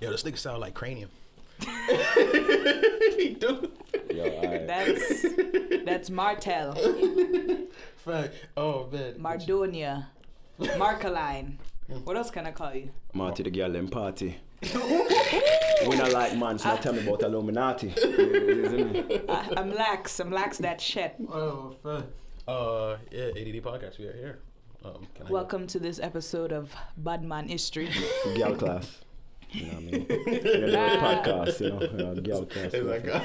Yo, this nigga sound like cranium. he do. Yo, alright. That's that's Martel, Fact. Oh man. Mardonia, Marcaline. What else can I call you? Marty the girl them party. we not like man, so tell me about Illuminati. Isn't? I, I'm lax. I'm lax that shit. Oh, fact. Uh, yeah, ADD podcast. We are here. Um, can I Welcome to this episode of Badman History. Girl class. You know what I mean? You know, podcast, you know, you know, girl class. It's like, uh,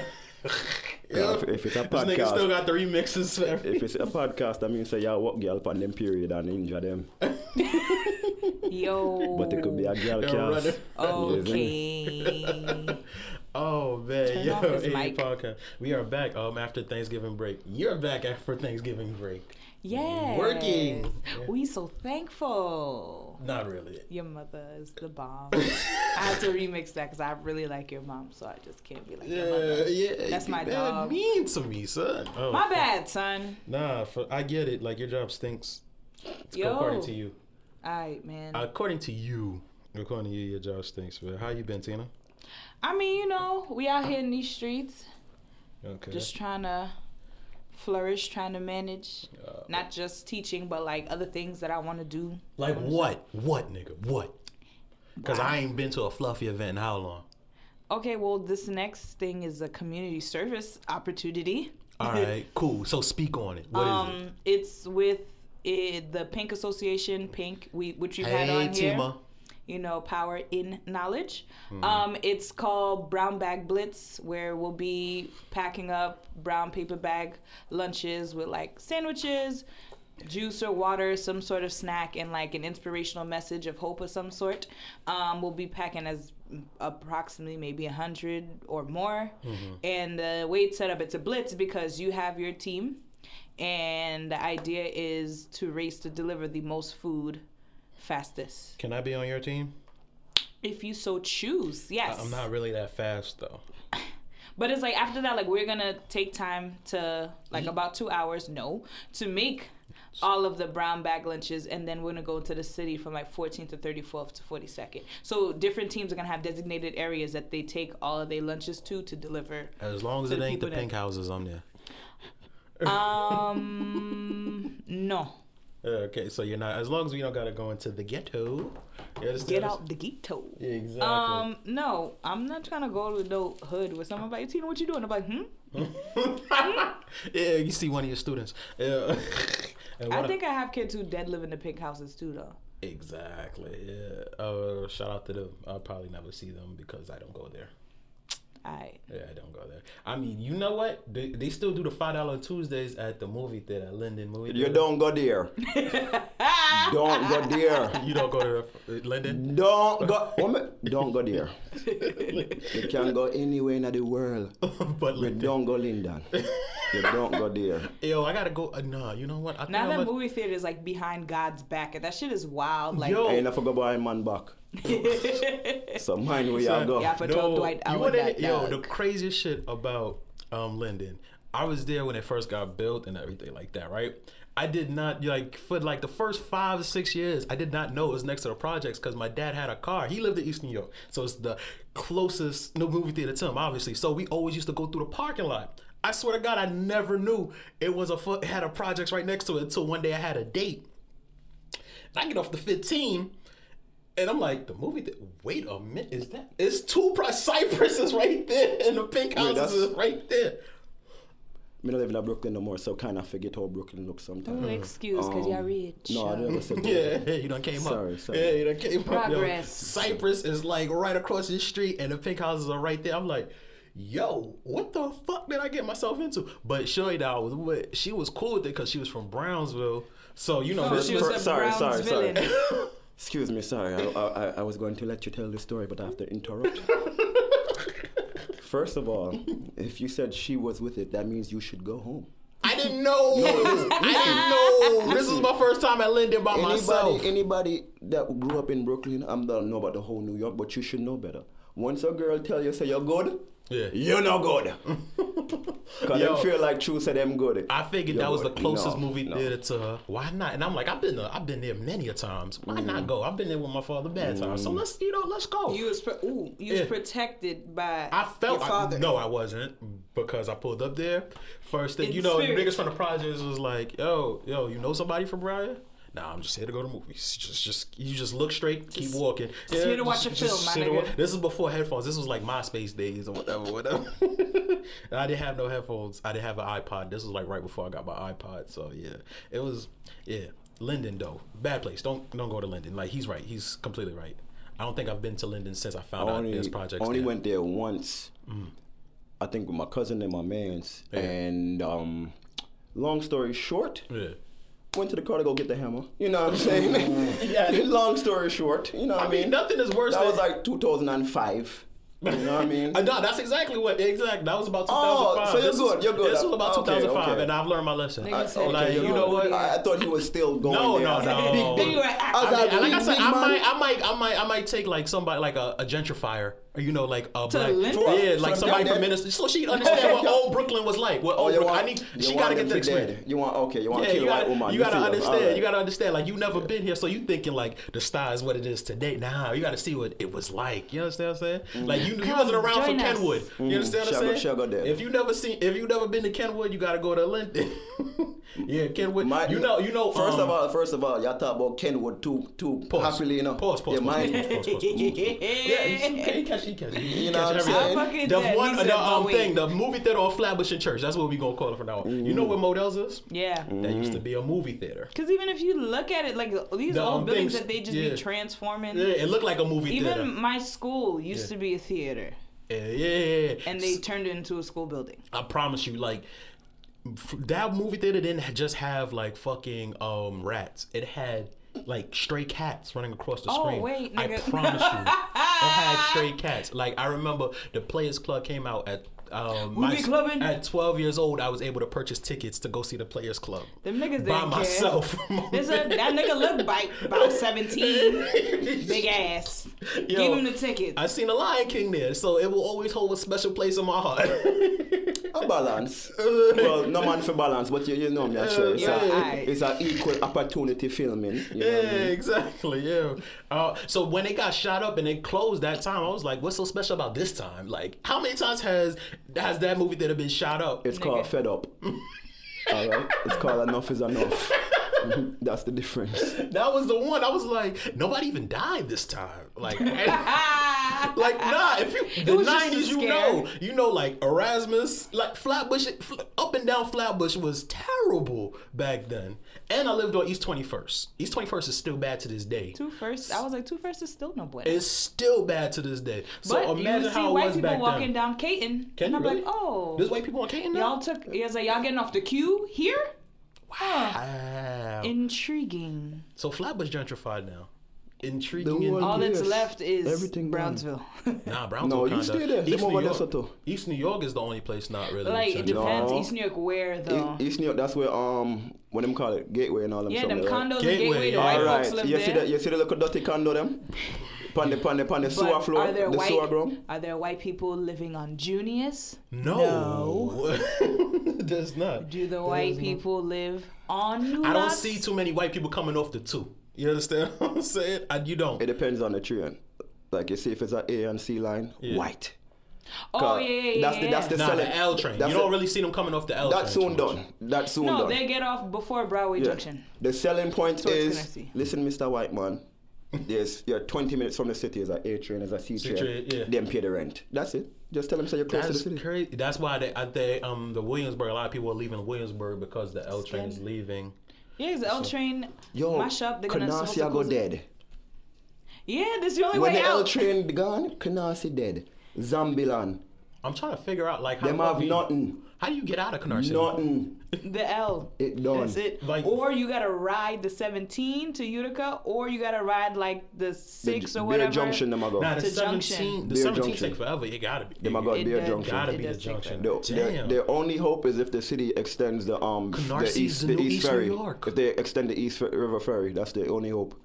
Yeah, if, if it's a podcast, this nigga still podcast, got the remixes. for every- if it's a podcast, that means say you what girl on them period and injure them. Yo. But it could be a girl cast. Okay. Oh man, Turn yo, off his mic. podcast. We are back. Um, after Thanksgiving break. You're back after Thanksgiving break. Yes. Working. We so thankful. Not really. Your mother is the bomb. I had to remix that because I really like your mom, so I just can't be like your Yeah, mother. yeah. That's my bad dog. Mean to me, son. Oh, My fuck. bad, son. Nah, for, I get it. Like your job stinks. Yo. According to you. Alright, man. According to you. According to you, your job stinks. But how you been, Tina? I mean, you know, we out here in these streets, Okay. just trying to flourish, trying to manage, Uh, not just teaching, but like other things that I want to do. like what? What, nigga? What? Because I ain't been to a fluffy event in how long? Okay, well, this next thing is a community service opportunity. All right, cool. So speak on it. What is um, it's with it, the Pink Association, Pink, we which it? we've had on here. You know, power in knowledge. Mm-hmm. Um, it's called Brown Bag Blitz, where we'll be packing up brown paper bag lunches with like sandwiches, juice or water, some sort of snack, and like an inspirational message of hope of some sort. Um, we'll be packing as approximately maybe a hundred or more. Mm-hmm. And the way it's set up, it's a blitz because you have your team. And the idea is to race to deliver the most food fastest. Can I be on your team? If you so choose, yes. I'm not really that fast though. But it's like after that, like we're gonna take time to like about two hours, no, to make all of the brown bag lunches, and then we're gonna go to the city from like 14th to 34th to 42nd. So different teams are gonna have designated areas that they take all of their lunches to to deliver. As long as it the ain't the people that- pink houses, I'm there. Um, no, Okay, so you're not. As long as we don't gotta go into the ghetto. You understand? get out the ghetto. Exactly. Um, no, I'm not trying to go to no hood with someone like, Tina, what you doing? I'm like, hmm. yeah, you see one of your students. Yeah. I one of- think I have kids who dead live in the pink houses too, though. Exactly. Yeah. Uh, shout out to them. I'll probably never see them because I don't go there. Alright. Yeah, I don't go there. I mean, you know what? They, they still do the five dollar Tuesdays at the movie theater, Linden movie. Theater. You don't go there. don't go there. You don't go to uh, Linden. Don't go. What Don't go there. You can go anywhere in the world. but You don't go Linden. You don't go there. Yo, I gotta go. Uh, nah, you know what? I think Now I'm that gonna- movie theater is like behind God's back, and that shit is wild. Like, Yo. Ain't never go buy man back. So mind where you Son, go. Yeah, for tell Dwight you Howard wanna- that yo, the craziest shit about um Linden. I was there when it first got built and everything like that, right? I did not like for like the first five or six years. I did not know it was next to the projects because my dad had a car. He lived in East New York, so it's the closest no movie theater to him, obviously. So we always used to go through the parking lot. I swear to God, I never knew it was a fu- it had a projects right next to it until one day I had a date. And I get off the 15, and I'm like, the movie. Th- Wait a minute, is that? It's two pri- Cypress is right there, and the pink houses that's- is right there. Me not live in Brooklyn no more, so kind of forget how Brooklyn looks sometimes. Oh, excuse, because you're Um, rich. No, I never said that. Yeah, you done came Sorry, up. sorry. Yeah, you done came up. Yo, Progress. Cypress is like right across the street, and the pink houses are right there. I'm like, yo, what the fuck did I get myself into? But Shorty that was with, she was cool with it because she was from Brownsville. So you know, Oh, she was was a sorry, sorry, sorry. Excuse me, sorry. I, I, I- was going to let you tell the story, but I have to interrupt. First of all, if you said she was with it, that means you should go home. I didn't know. I didn't know. This is my first time at Linden by myself. Anybody, anybody that grew up in Brooklyn, I don't know about the whole New York, but you should know better. Once a girl tell you say you're good, Yeah. you're not good. Cause Yo. them feel like true said them good. I figured Yo, that was the no, closest movie no. theater to her. Why not? And I'm like, I've been there, I've been there many a times. Why Mm. not go? I've been there with my father bad times. So let's you know let's go. You was pro- ooh, you was protected by I felt your I, no, I wasn't because I pulled up there. First thing, In you know, spirit. the niggas from the projects was like, "Yo, yo, you know somebody from Briar?" Nah, I'm just here to go to movies. Just, just you just look straight, keep walking. just here to watch a film, my here nigga. wa- This is before headphones. This was like MySpace days or whatever, whatever. and I didn't have no headphones. I didn't have an iPod. This was like right before I got my iPod. So yeah, it was yeah. Linden though, bad place. Don't don't go to Linden. Like he's right. He's completely right. I don't think I've been to Linden since I found out only, there's projects. only there. went there once. I think with my cousin and my man's. Yeah. And um, long story short, Yeah. Went to the car to go get the hammer. You know what I'm saying? Yeah. long story short, you know what I I mean, mean? nothing is worse than that than was like 2005. You know what I mean? Uh, no, that's exactly what exactly. That was about 2005. Oh, so you're This good, was- you're good. This was about Okay, 2005, okay. and I've learned my lesson. Nigga said, like, okay, you know what? I, I thought he was still going No, there. no, I was like, no. big, Then big, I was mean, like, like I said, I might, I might, I might, I might take like somebody like a, a gentrifier, or you know, like a black, Linden? yeah, For like somebody from? Minnesota, so she understand what old Brooklyn was like. What Oh, old you Brooklyn, want, I need, you she gotta get the to dead. experience. You want okay? You want Yeah, to kill you a white gotta, woman? you gotta feel understand. Alright. You gotta understand. Like you never been here, so you thinking like the style is what it is today. Nah, you gotta see what it was like. You understand what I'm saying? Like you, you Come wasn't around for us. Kenwood. You understand what I'm Shall go- saying? shall go there. If you never seen, if you never been to Kenwood, you gotta go to Linden. yeah, Kenwood. My- you know, you know. First um, of all, first of all, y'all talk about Kenwood too, too Pause. happily, you know. Pause, pause, yeah, pause, mine- pause, pause, pause, pause, pause. Yeah, you can catch, you catch, you know what I'm everything. saying? The dead. one, the um thing, the movie theater on Flatbush in Church. That's what we gonna call it from now on. You know where Modell's is? Yeah. That used to be a movie theater. Because even if you look at it, like these The, old um, buildings things- that they just yeah. be transforming. Yeah, it looked like a movie Even theater. my school used Yeah. to be a theater, Yeah, yeah, yeah, yeah. and they turned it into a school building. I promise you, like that movie theater didn't just have like fucking um rats. It had like stray cats running across the Oh, screen. wait, I promise you, it had stray cats. Like I remember the Players Club came out at. Um, clubbing. At 12 years old, I was able to purchase tickets to go see the Players Club Them niggas by myself. A, that nigga looked like about 17, big ass. Yo, Give him the tickets. I seen the Lion King there, so it will always hold a special place in my heart. A balance. well, no man for balance, but you, you know me, I sure. It's, Yeah, a, it's a equal opportunity filming. You know Yeah, I mean? exactly. Yeah. Uh, so when it got shot up and it closed that time, I was like, "What's so special about this time? Like, how many times has has that movie theater been shot up?" It's called Fed Up. All right? It's called Enough is Enough. That's the difference. that was the one. I was like, nobody even died this time. Like, like nah. If you the was just a nineties, you know, you know, like Erasmus, like Flatbush, Fl- up and down Flatbush was terrible back then. And I lived on East Twenty First. East Twenty First is still bad to this day. Two first. I was like, two first is still no bueno. It's still bad to this day. So but imagine you see how it white was people back walking then. down Caton, Can and you I'm really? like, oh, There's white people on Caton now. y'all took. It's like y'all getting off the queue here. Wow. Intriguing. so Flatbush gentrified now. Intriguing. The and- All that's Yes. left is Everything. Brownsville. Nah, Brownsville No, you kinda. stay there. East New York. Lesotho. East New York is the only place not really. like it depends. No. East New York, where though? East New York, that's where um what them call it, Gateway and all them. yeah, them something, right? condos Gateway, Gateway. The yeah. white All right, folks live you there. see that? You see the little dirty condo them? Pan the pan the pan the But sewer floor, are there the white? sewer ground. Are there white people living on Junius? No. There's not. Do the white people live on New I don't see too many white people coming off the two. You understand what I'm saying? And you don't. It depends on the train. Like you see, if it's an A and C line, Yeah. white. Oh yeah, yeah, yeah. That's the that's the Nah, selling. the L train. You don't the- really see them coming off the L train. That's too soon done. That's soon no, done. No, they get off before Broadway Yeah. Junction. The selling point Towards is listen, Mr. White Man. There's you're 20 minutes from the city. There's a A train, there's a C train. train, yeah. Then pay the rent. That's it. Just tell them so you're close to the That's city. crazy. That's why they, I think um the Williamsburg. A lot of people are leaving Williamsburg because the L train is leaving. Yeah, 'cause the L train. Yo, mash up. They're gonna supposed to Canarsie go dead. Yeah, this is the only When way the L train gone, Canarsie dead. Zambilan. I'm trying to figure out like how Them have we- nothing. How do you get out of Canarsie? Nothing. The L. It done. That's it. Like- or you gotta ride the 17 to Utica, or you gotta ride like the The six or Beer whatever. Junction, them a go. Nah, the To 17, Junction. the 17 Junction. take forever. It gotta be. Them a go It Beer does- Junction. Gotta be the junction. The, Damn. the, the only hope is if the city extends the um the Canarsie east is the the new east East New ferry. York. If they extend the East River ferry, that's the only hope.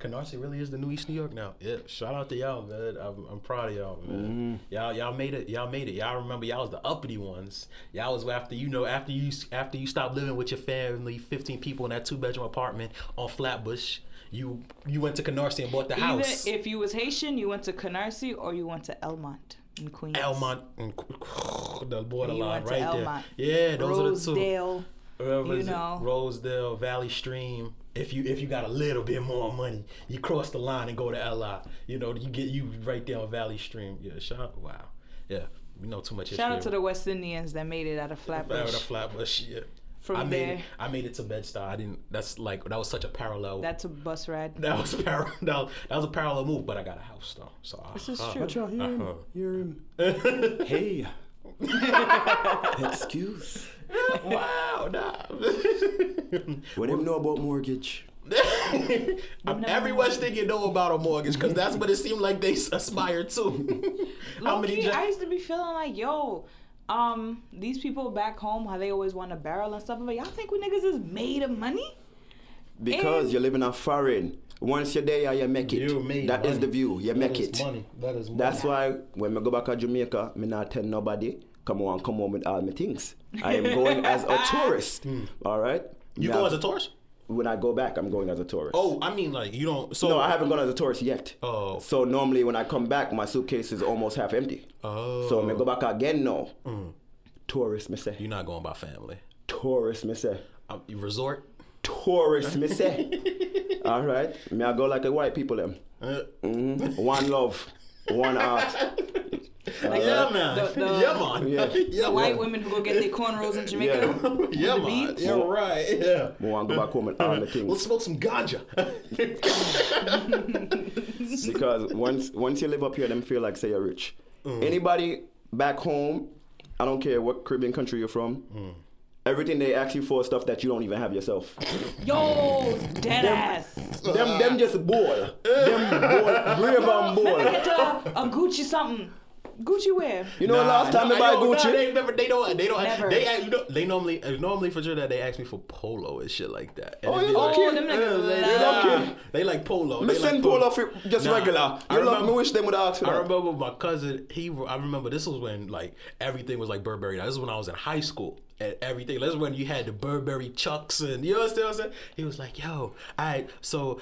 Canarsie really is the new East New York now. Yeah, shout out to y'all, man. I'm, I'm proud of y'all, man. Mm-hmm. Y'all, y'all made it. Y'all made it. Y'all remember y'all was the uppity ones. Y'all was after you know after you after you stopped living with your family, 15 people in that two bedroom apartment on Flatbush. You you went to Canarsie and bought the Either house. if you was Haitian, you went to Canarsie or you went to Elmont in Queens. Elmont, and the borderline went to right Elmont. there. Yeah, those are the two. Rosedale. You know. Rosedale, Valley Stream. If you if you got a little bit more money, you cross the line and go to LI. You know, you get you right there on Valley Stream. Yeah, shout out. Wow. Yeah, we know too much. Shout out to the West Indians that made it out of Flatbush. Out of Flatbush. Yeah. From I made there, it. I made it to Bed Stuy. I didn't. That's like that was such a parallel. that's a bus ride. that was par- that, was, that was a parallel move, but I got a house though. So This is uh-huh. true. What y'all hearing? Uh-huh. Hearing? hey. Excuse. wow. Nah. What do you know about mortgage? I'm, every West know about a mortgage because that's what it seemed like they aspire to. How many? Low-key, jo- I used to be feeling like, yo, um, these people back home, how they always want a barrel and stuff. I'm y'all think we niggas is made of money? Because And- you're living in foreign. Once you're there, you make it. You made That is money. the view. You That make is it. Money. That is money. That's why when I go back to Jamaica, me not tell nobody, come on, come on with all my things. I am going as a tourist. All right? you Me go as a tourist. When I go back, I'm going as a tourist. Oh, I mean, like you don't. So No, I haven't gone as a tourist yet. Oh. So normally when I come back, my suitcase is almost half empty. Oh. So me go back again now. Tourist, me say. You're not going by family. Tourist, me say. Um, resort. Tourist, me say. All right. May I go like the white people them. Uh, Mhm. One love, one heart. Like yeah, the- man. the- the- yeah, man. Yeah. yeah, The white man. women who go get their cornrows in Jamaica. Yeah. with Yeah, man. beats. Yeah, right. Yeah. Me want to go back home and all my Let's smoke some ganja. because once once you live up here, them feel like say you're rich. Mm. Anybody back home, I don't care what Caribbean country you're from. Mm. Everything they ask you for is stuff that you don't even have yourself. Yo, dead ass. them them just ball. Them ball, brave and ball. Get a, a Gucci something. Gucci wear. You know, last time nah, I buy yo, nah, Gucci. they never. They don't. They don't. Never. They act- you know, they normally it's normally for sure that they ask me for polo and shit like that. And Oh, it'd yeah, oh, like- okay. Oh, them niggas they, love. they, like polo. Me They send like polo for just Nah, regular. I You know, remember- me wish them would ask I remember my cousin. He, I remember this was when like everything was like Burberry. Now, this is when I was in high school and everything. This is when you had the Burberry chucks and you know what I'm saying. He was like, "Yo, all right, so."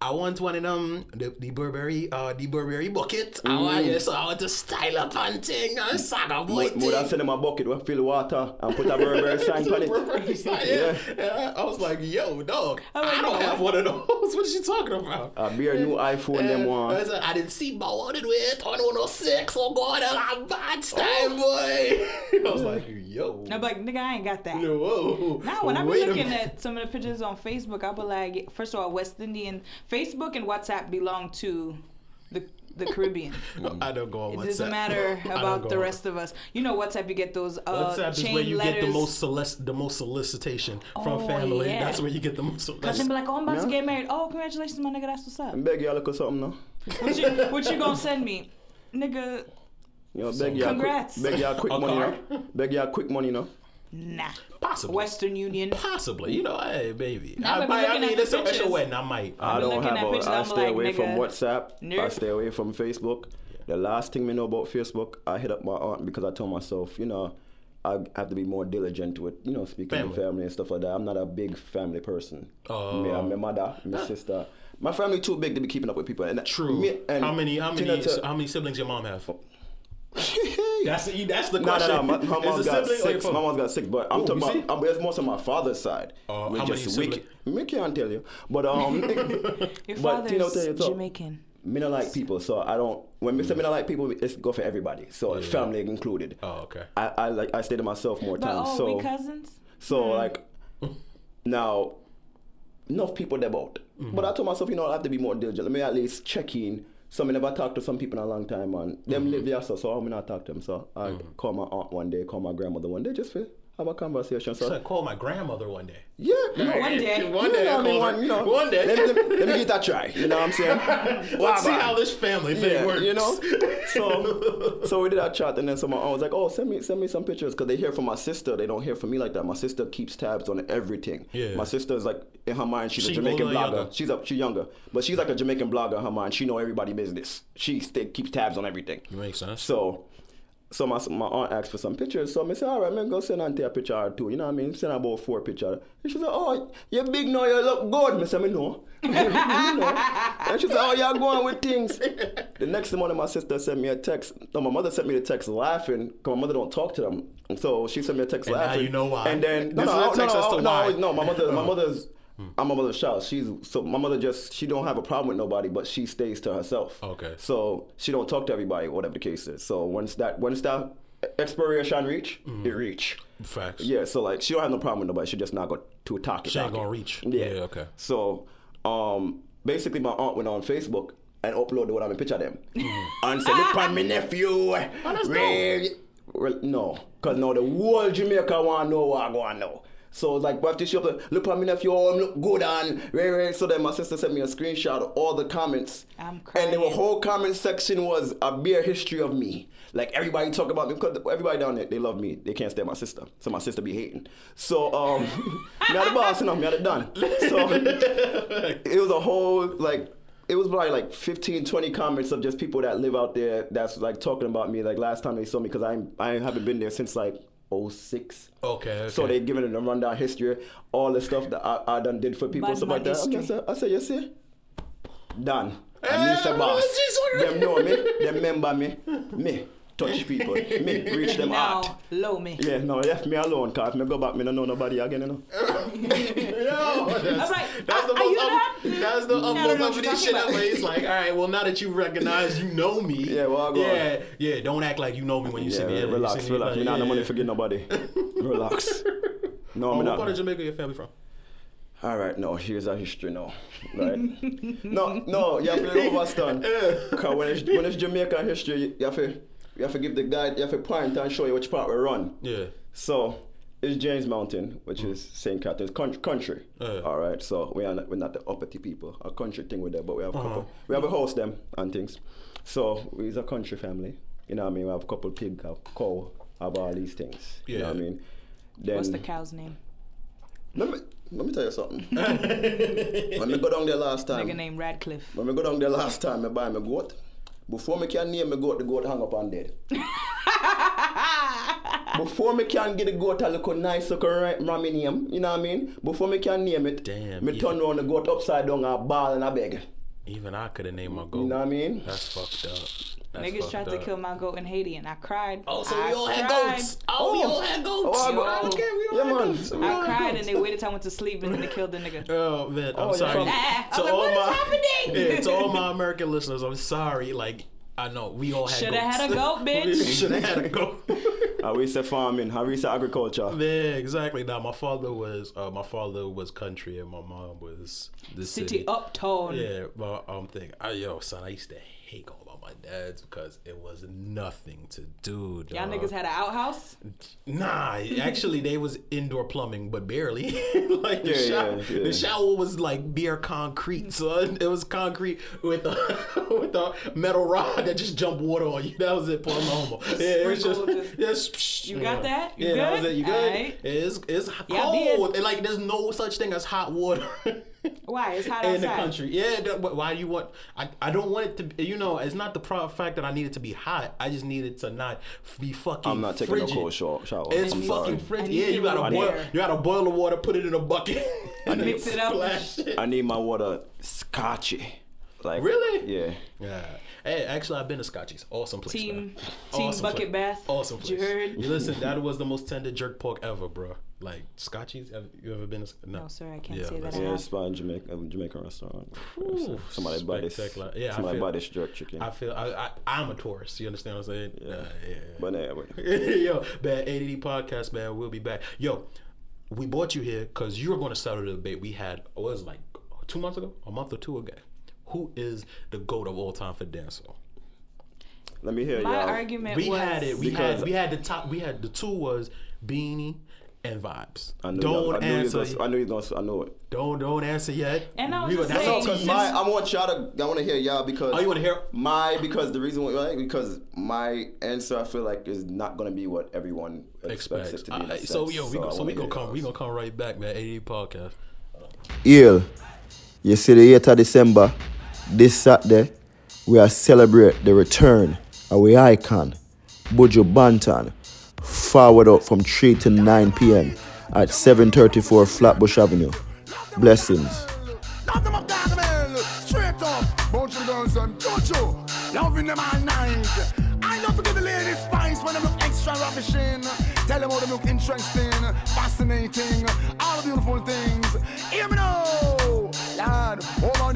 I want one of them, the, the Burberry, uh, the Burberry bucket. I want Mm. it, so I want to style up and thing, and saga boy Would would I thing. send them a bucket with fill water and put a Burberry sign on it? Burberry sign, yeah. Yeah, I was like, yo, dog, I'm I don't have one of those. What is you talking about? A bare new iPhone them I, one. said, I didn't see my wanted with on 106. Oh God, I'm bad style boy. I was like, yo. I'm like, nigga, I ain't got that. no, whoa. Now, when I be Wait a looking at some of the pictures on Facebook, I be like, first of all, West Indian Facebook and WhatsApp belong to the the Caribbean. I don't go on WhatsApp. It doesn't matter about go the on- rest of us. You know, WhatsApp, you get those uh, WhatsApp is where you letters. get the most solic- the most solicitation from Oh, family. yeah. That's where you get the most. Cause they be like, oh, I'm about to get married. Oh, congratulations, my nigga. That's what's up. Beg y'all look at something now. What you, what you gonna send me, nigga? You know, beg y'all Congrats. quick, beg y'all quick money card? now. Beg y'all quick money now. Nah. Possibly. Western Union. Possibly, you know, hey baby. Now I, we might, I mean, at the it's a, it's a pictures. wedding. I might. I don't have a, pictures, I I'm stay like, away from nigga, WhatsApp. I stay away from Facebook. The last thing we know about Facebook, I hit up my aunt because I told myself, you know, I have to be more diligent with, you know, speaking Family. to family and stuff like that. I'm not a big family person. Oh. Me, I'm my mother, my sister. My family too big to be keeping up with people. And True. Me, and how many? How many? to- how many siblings your mom have? That's the, that's the No, no, question. no. My, my it got sibling or your six. My mom's got six, but I'm Ooh, talking you about. I'm, it's most of my father's side. Uh, how many just we, me can't tell you, but um, Your but Tina father's tell you. Jamaican. Me not like people, so I don't. When me say me not like people, it's go for everybody, so Yeah. family included. Oh, okay. I, I like I stay to myself more But times. oh, so we cousins. so like now, enough people about. Mm-hmm. But I told myself, you know, I have to be more diligent. Let me at least check in. So I never talked to some people in a long time, and them Mm-hmm. live there, so so I'm not talk to them. So I call my aunt one day, call my grandmother one day, just for have a conversation. So I So called my grandmother one day. yeah, you know, One day. One you day, know, I I mean, one, you know, One day. Let me, let me, let me get that try. You know what I'm saying? Let's see how this family thing yeah, works. you know. So, so we did that chat, and then someone I was like, "Oh, send me, send me some pictures," because they hear from my sister. They don't hear from me like that. My sister keeps tabs on everything. Yeah. My sister is like in her mind, she's She a Jamaican blogger. younger? She's up, she's younger, but she's like a Jamaican blogger in her mind. She know everybody business. She stay, keeps tabs on everything. Makes sense. So, so my, my aunt asked for some pictures. So I said, all right, man, go send auntie a picture or two. You know what I mean? Send about four pictures. And she said, oh, you big now, you look good. I said, me no. you know. And she said, oh, you're going with things. the next morning, my sister sent me a text. No, my mother sent me the text laughing because my mother don't talk to them. So she sent me a text And now laughing. you know why. And then, no, This no, a no, text no, no, why. no, my mother, my oh. mother's, I'm my mother's child. She's so my mother just she don't have a problem with nobody, but she stays to herself. Okay. So she don't talk to everybody, whatever the case is. So once that once that expiration reach, Mm-hmm. it reach. Facts. Yeah. So like she don't have no problem with nobody. She just not go to talk. She ain't gonna reach. Yeah. Yeah, okay. So um basically my aunt went on Facebook and uploaded what I'm in picture of them Mm-hmm. and said, "Look on me nephew." that's Ray- Well, no, cause now the whole Jamaica want know what I go on now. So it's like, but this shop, look on me nephew, oh, him look good and Ray, Ray. So then my sister sent me a screenshot of all the comments. I'm And the whole comment section was a bare history of me. Like everybody talk about me because everybody down there they love me. They can't stand my sister, so my sister be hating. So um, me are the boss, you know, me are the done. So it was a whole like it was probably like 15 20 comments of just people that live out there that's like talking about me like last time they saw me because i i haven't been there since like 06 Okay, okay. so they giving it a rundown history all the stuff that i, I done did for people Bad stuff like man that. I, history. said, I said you see? Done. Hey, and eh, me say oh, boss. Them know me. Them remember me. Me touch people me reach them out Now, low me. yeah, no, left me alone, cause me go back, me don't know nobody again, you know. Yo, that's, like, that's the are- are most you up, that's the I don't most what up to shit talking ever. about. He's like, all right, well now that you recognize you know me, Yeah, well, I go yeah, yeah. Don't act like you know me when you see Yeah, me. Yeah, relax, see me, relax. like, Me not yeah, no money forget nobody. relax. No, Oh, me what not. part of Jamaica your family from? All right, no, here's our history now. Right? no, no, you have to overstand. Because when it's, when it's Jamaican history, you have to, you have to give the guide, you have to point and show you which part we run. Yeah. So, it's James Mountain, which is St. Catherine's country. country. Yeah. All right, so we are not, we're not the uppity people. A country thing with them, but we have a Uh-huh. couple. We have a house them and things. So, we's a country family. You know what I mean? We have a couple pig, a cow, have all these things. You know what I mean? Then, What's the cow's name? let me, let me tell you something. when me go down there last time, Nigga named Radcliffe. when me go down there last time, me buy my goat. Before me can name my goat, the goat hang up and dead. Before me can get the goat a look nice, look right, mommy name, you know what I mean? Before me can name it, Damn, me turn around the goat upside down and ball and I beg. Even I could have named my goat. You know what I mean? That's fucked up. That's Niggas fucked tried to kill my goat in Haiti and I cried. Oh, so I we all had cried. goats. Oh, we all had goats. Oh, I Yo, go- okay, we all yeah, had man. goats. We I had cried goats. and they waited till I went to sleep and then they killed the nigga. Oh man, I'm Oh, you're sorry. from- Ah, I To like, all what is my- happening? Yeah, to all my American listeners, I'm sorry. Like, I know we all had Shoulda had a goat, bitch. Should have had a goat. How we say farming, how we say agriculture. yeah, exactly. Now my father was uh, my father was country and my mom was the City city. uptown. Yeah, but I'm thinking, I, yo, son, I used to hate going about my dad's because it was nothing to do. Y'all niggas had an outhouse? Nah, actually, they was indoor plumbing, but barely. like the Yeah, shower, yeah, yeah. the shower was like bare concrete, so It was concrete with a with a metal rod that just jumped water on you. That was it, for homo. Yeah, it was just, Sprinkle just- just You got that? You yeah, that was it. You good? Alright. It's it's cold, did. and like there's no such thing as hot water. Why? It's hot in outside. the country. Yeah, but why do you want? I, I don't want it to. be You know, it's not the pro- fact that I need it to be hot. I just need it to not be fucking. I'm not taking frigid. a cold shower. shower. It's I'm fucking sorry. frigid. Yeah, you gotta over boil. there. You gotta boil the water, put it in a bucket, and Mix it up. Splash it. I need my water scotchy. Like Really? Yeah. Yeah. Hey, actually, I've been to Scotchie's. Awesome place. Team, man. team Awesome bucket place. bath. Awesome place. You heard? You listen, that was the most tender jerk pork ever, bro. Like Scotchie's. Have you ever been? To, No, sir, I can't Yeah, say that. that's- Yeah, have. it's by a Jamaica, a Jamaican restaurant. Ooh, somebody buy this. Yeah, somebody feel- buy this jerk chicken. I feel I, I I'm a tourist. You understand what I'm saying? Yeah, yeah. yeah. but yeah, Yo, bad ADD podcast, man. We'll be back. Yo, we brought you here because you were going to settle the debate we had. What was it, like two months ago, a month or two ago. Who is the goat of all time for dancehall? let me hear My y'all. argument We was had it. We had we had the top. We had the two was Beenie and Vybz. I knew don't I knew answer. gonna, I knew he was gonna. I know it. don't don't answer yet. And I was We just that's saying- Because my, I want y'all to. I want to hear y'all because. Oh, you want to hear? my because the reason why right, because my answer I feel like is not gonna be what everyone expects, Expects. it to be. in so sense. yo, we go, I so we gonna hear come we yours. gonna come right back, man. AD podcast. Ill. You see the 8th of December, this Saturday, we are celebrate the return of our icon, Buju Banton, forward up from 3 to 9 p.m. at 734 Flatbush Avenue. Blessings. Ravishing. Tell them look interesting, fascinating, all the beautiful things. Hear me now, lad.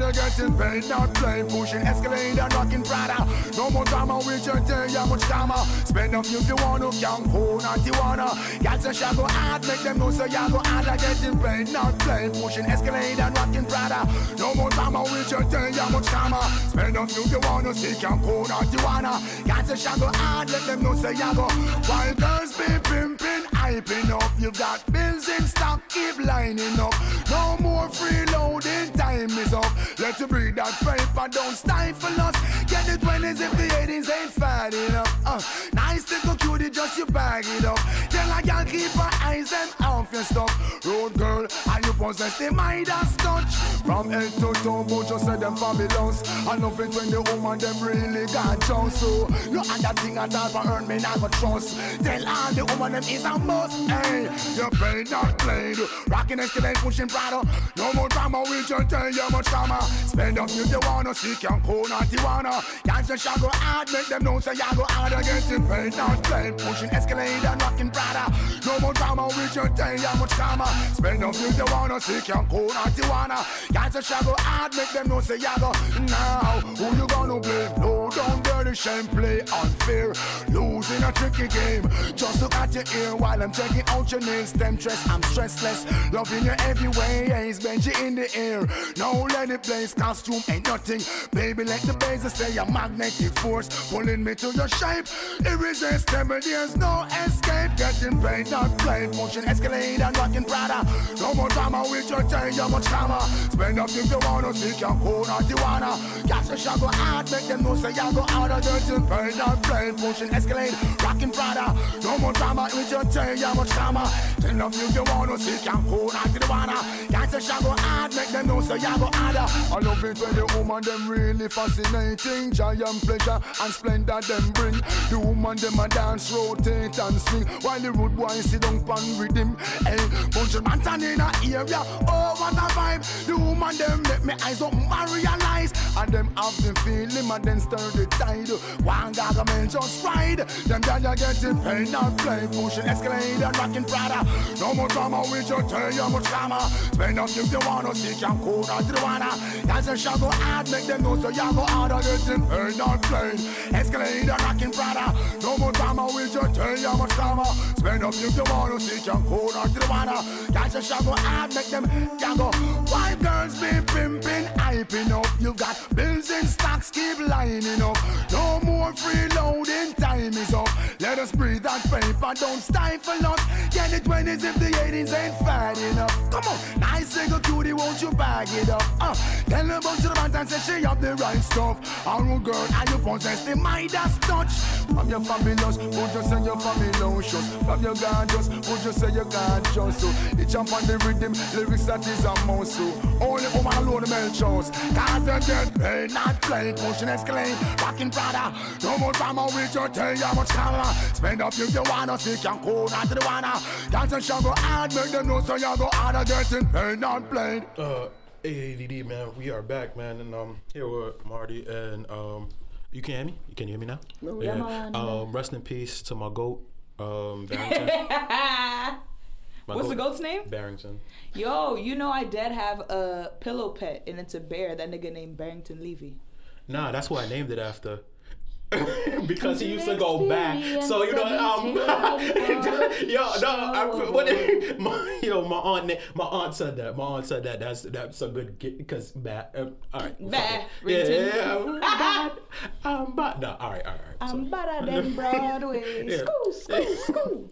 There getting paid, not playing, pushing Escalade and rocking Prada. No more drama, we just tell you much drama. Spend up if you want to, young ho, not you wanna. Got to shall go hard, make them know so you go hard. I getting paid, not playing, pushing Escalade and rocking Prada. No more drama, we just tell you much drama. Spend up if you want to, see young ho, not you wanna. Got to shall go hard, let them know so you go. While girls be pimping, hyping up, you got bills in stock, keep lining up. No more freeloading, time is up. Let you breathe that paper, don't stifle us. Get the 20s if the 80s ain't fat enough. Uh, nice little cutie, just you bag it up. Tell a girl keep her eyes them off your stuff. Road girl, and you possess the Midas touch. From head to toe, but just say them fabulous. I love it when the woman them really got just so. No other thing at all for earn me not go trust. Tell all the woman them is a must. Hey, you paid not played. Rocking escalate, pushing Prado. No more drama, we just tell you much drama. Spend up if you wanna see can cool not you wanna. Can't just go hard, make them know say you go hard against it. Paid not played, pushing escalate and rocking Prada. No more drama, we just tell you much drama. Spend up if you wanna see can cool not you wanna. Can't just go hard, make them know say you go. Now, who you gonna blame? No, don't dirty shame, play unfair. Losing a tricky game. Just look at your ear while I'm checking out your nails. Temptress, I'm stressless. Loving you every way. Ace Benji in the air. No, let it blaze. Costume ain't nothing. Baby, let the bass stay a magnetic force. Pulling me to your shape. Irresistible, there's no escape. Getting paid, not played. Motion escalate and rocking Prada. No more drama with your time, you much drama. Spend up if you wanna see can cool not you wanna. Got to shall go hard, make them know say you go out of getting paid, not played. Motion escalate, rocking Prada. No more drama with your time, you much drama. Spend up if you wanna see can cool not you wanna. Got to shall go hard, make them know say you go out harder. I love it when the woman them really fascinating. Giant pleasure and splendor them bring. The woman them a dance, rotate and swing. While the rude boy sit down pan with him. Hey, bunch of man in a area. Oh, what a vibe. The woman them make me eyes up materialize. And them have the feeling and then stir the tide. One man just ride. Them guys getting paid, not play. Pushing escalate and rocking Prada. No more drama, we just tell you much drama. Spend up if you wanna can cool out the wanna. Guys a shall go hard, make them know so you go harder. Getting paid, not play. Escalate and rocking Prada. No more drama, we just tell you much drama. Spend up if you wanna see can cool out the wanna. Guys a shall go hard, make them can go. White girls be pimping, hyping up. You got bills in stocks, keep lining up. No more freeloading, time is up. Let us breathe that paper, don't stifle us. Get the 20s if the 80s ain't fat enough. Come on, nice single cutie, won't you bag it up? Uh, tell her about the man and say she have the right stuff. Our girl, and you possess the Midas touch. From your fabulous, would you say you're fabulous? From your gorgeous, would you say you're gorgeous? So, it jump on the rhythm, lyrics that is a. So, only woman alone the male chose. Cause they get paid, not play, pushing escalate, rocking Prada. No more drama with your tell you how much drama. Spend up if you wanna see can cool not to the wanna. Dance and shall go hard, make them know so you go harder, getting paid, not played. Uh, AADD man, we are back, man, and um, here with Marty and um, you can hear me? You can hear me now? No, yeah. on. Um, rest in peace to my goat, um, Barrington. My What's the goat's name? Barrington. Yo, you know I did have a pillow pet, and it's a bear. That nigga named Barrington Levy. Nah, that's why I named it after. because he used to go back. So you know, um, yo, no, I, what, my, yo, my aunt, my aunt said that. My aunt said that. That's that's a good because bad. Um, all right, Bad. Yeah, yeah, I'm bad. I'm bad. No, all right, all right. I'm so- better than Broadway. Yeah. School, school, school.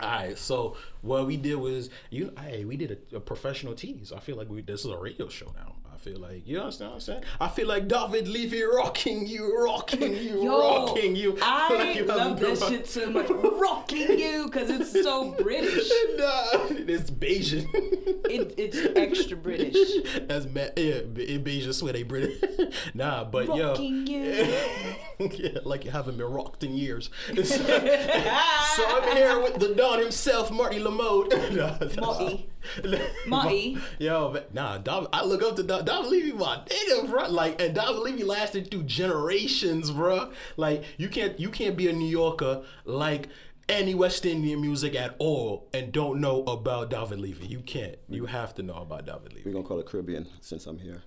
All right, so what we did was you. Hey, we did a, a professional tease. I feel like we this is a radio show now. Feel like you understand what I'm saying. I feel like David Levy rocking you, rocking you, Yo, rocking you. I Like you love that shit so much. Rocking you, because it's so British. Nah, it's Bajan. It, it's extra British. That's mad. Yeah, in Bajan swear they British. nah, but Rocking yo. you. yeah, like you haven't been rocked in years. so, so I'm here with the Don himself, Marty Lamode. Marty. Marty. Yo, man, nah, Dom, I look up to Dom, Dom Levy, my nigga, bro. Like, and Dom Levy lasted through generations, bro. Like, you can't, you can't be a New Yorker like any West Indian music at all and don't know about David Levy. You can't. You have to know about David Levy. We're gonna call it Caribbean since I'm here.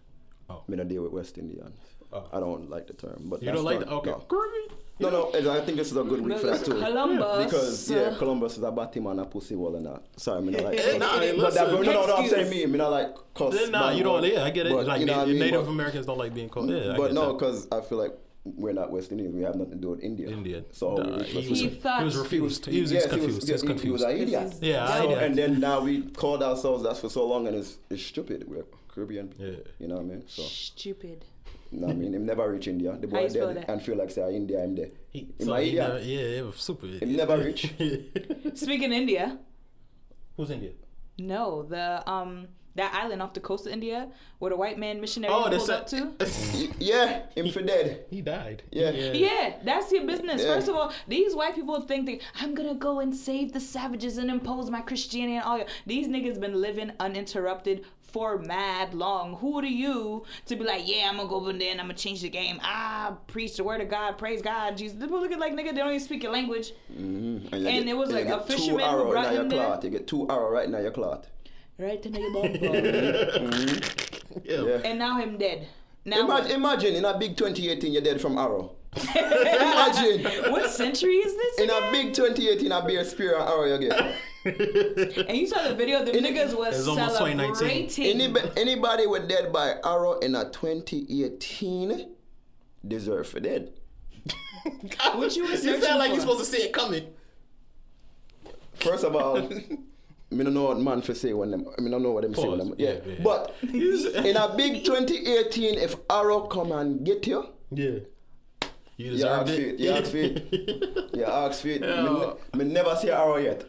Oh. I'm gonna deal with West Indian. Oh. I don't like the term, but You don't like the okay. No. Caribbean. No, no, and I think this is a good week for that too. Columbus. Because yeah, uh-huh. Columbus is a batty man, a pussy wall and that. Sorry, I mean, like. Nah, hey, but that, no, no, no, I'm saying me. I mean, I like cuss. Yeah, Nah, you don't. Yeah, I get it. but, like you know Na- what I mean? Native But- Americans don't like being called. Yeah, I But get no, because I feel like we're not West Indians. We have nothing to do with India. Indian. So Nah, we- he, was, He he thought- was refused. He was yes, confused. He was He was, confused. an idiot. Yeah, So, know. and then now we called ourselves that for so long, and it's, it's stupid. We're Caribbean. Yeah. You know what I mean? So, Stupid. You know what I mean? Him never reach India. The How boy you dead that? and feel like say India, I'm there. He, Am so I he idiot? never, yeah, it was super. Him never reach. Speaking India, Who's India? no, the um that island off the coast of India where the white man missionary Oh, pulled that's up to. Yeah, him for dead. he died. Yeah. Yeah, that's your business. Yeah. First of all, these white people think that I'm gonna go and save the savages and impose my Christianity and all. Your, these niggas been living uninterrupted for mad long. Who are you to be like, yeah, I'm gonna go over there and I'm gonna change the game. Ah, preach the word of God, praise God, Jesus. People look at like nigga, they don't even speak your language. And, you And it was like a get two fisherman who brought in your him there? You get two arrow right in your cloth. Right to your bum Yeah. Yeah. And now him dead. Now Imagine, imagine in a big 2018 you're dead from arrow. imagine what century is this? in a big 2018 a beer spear and arrow you get. And you saw the video. The In- niggas was It's almost celebrating. Any, anybody with dead by arrow in a 2018 deserve for dead. What you You sound like for? you're supposed to see it coming. First of all, I don't know what man for say when them. I mean, I don't know what them say when them. Yeah, Yeah, yeah. but in a big 2018, if arrow come and get you, Yeah. You you deserved ask for it. it. You ask for it. You ask for it. Yeah. Me, ne- me never see arrow yet.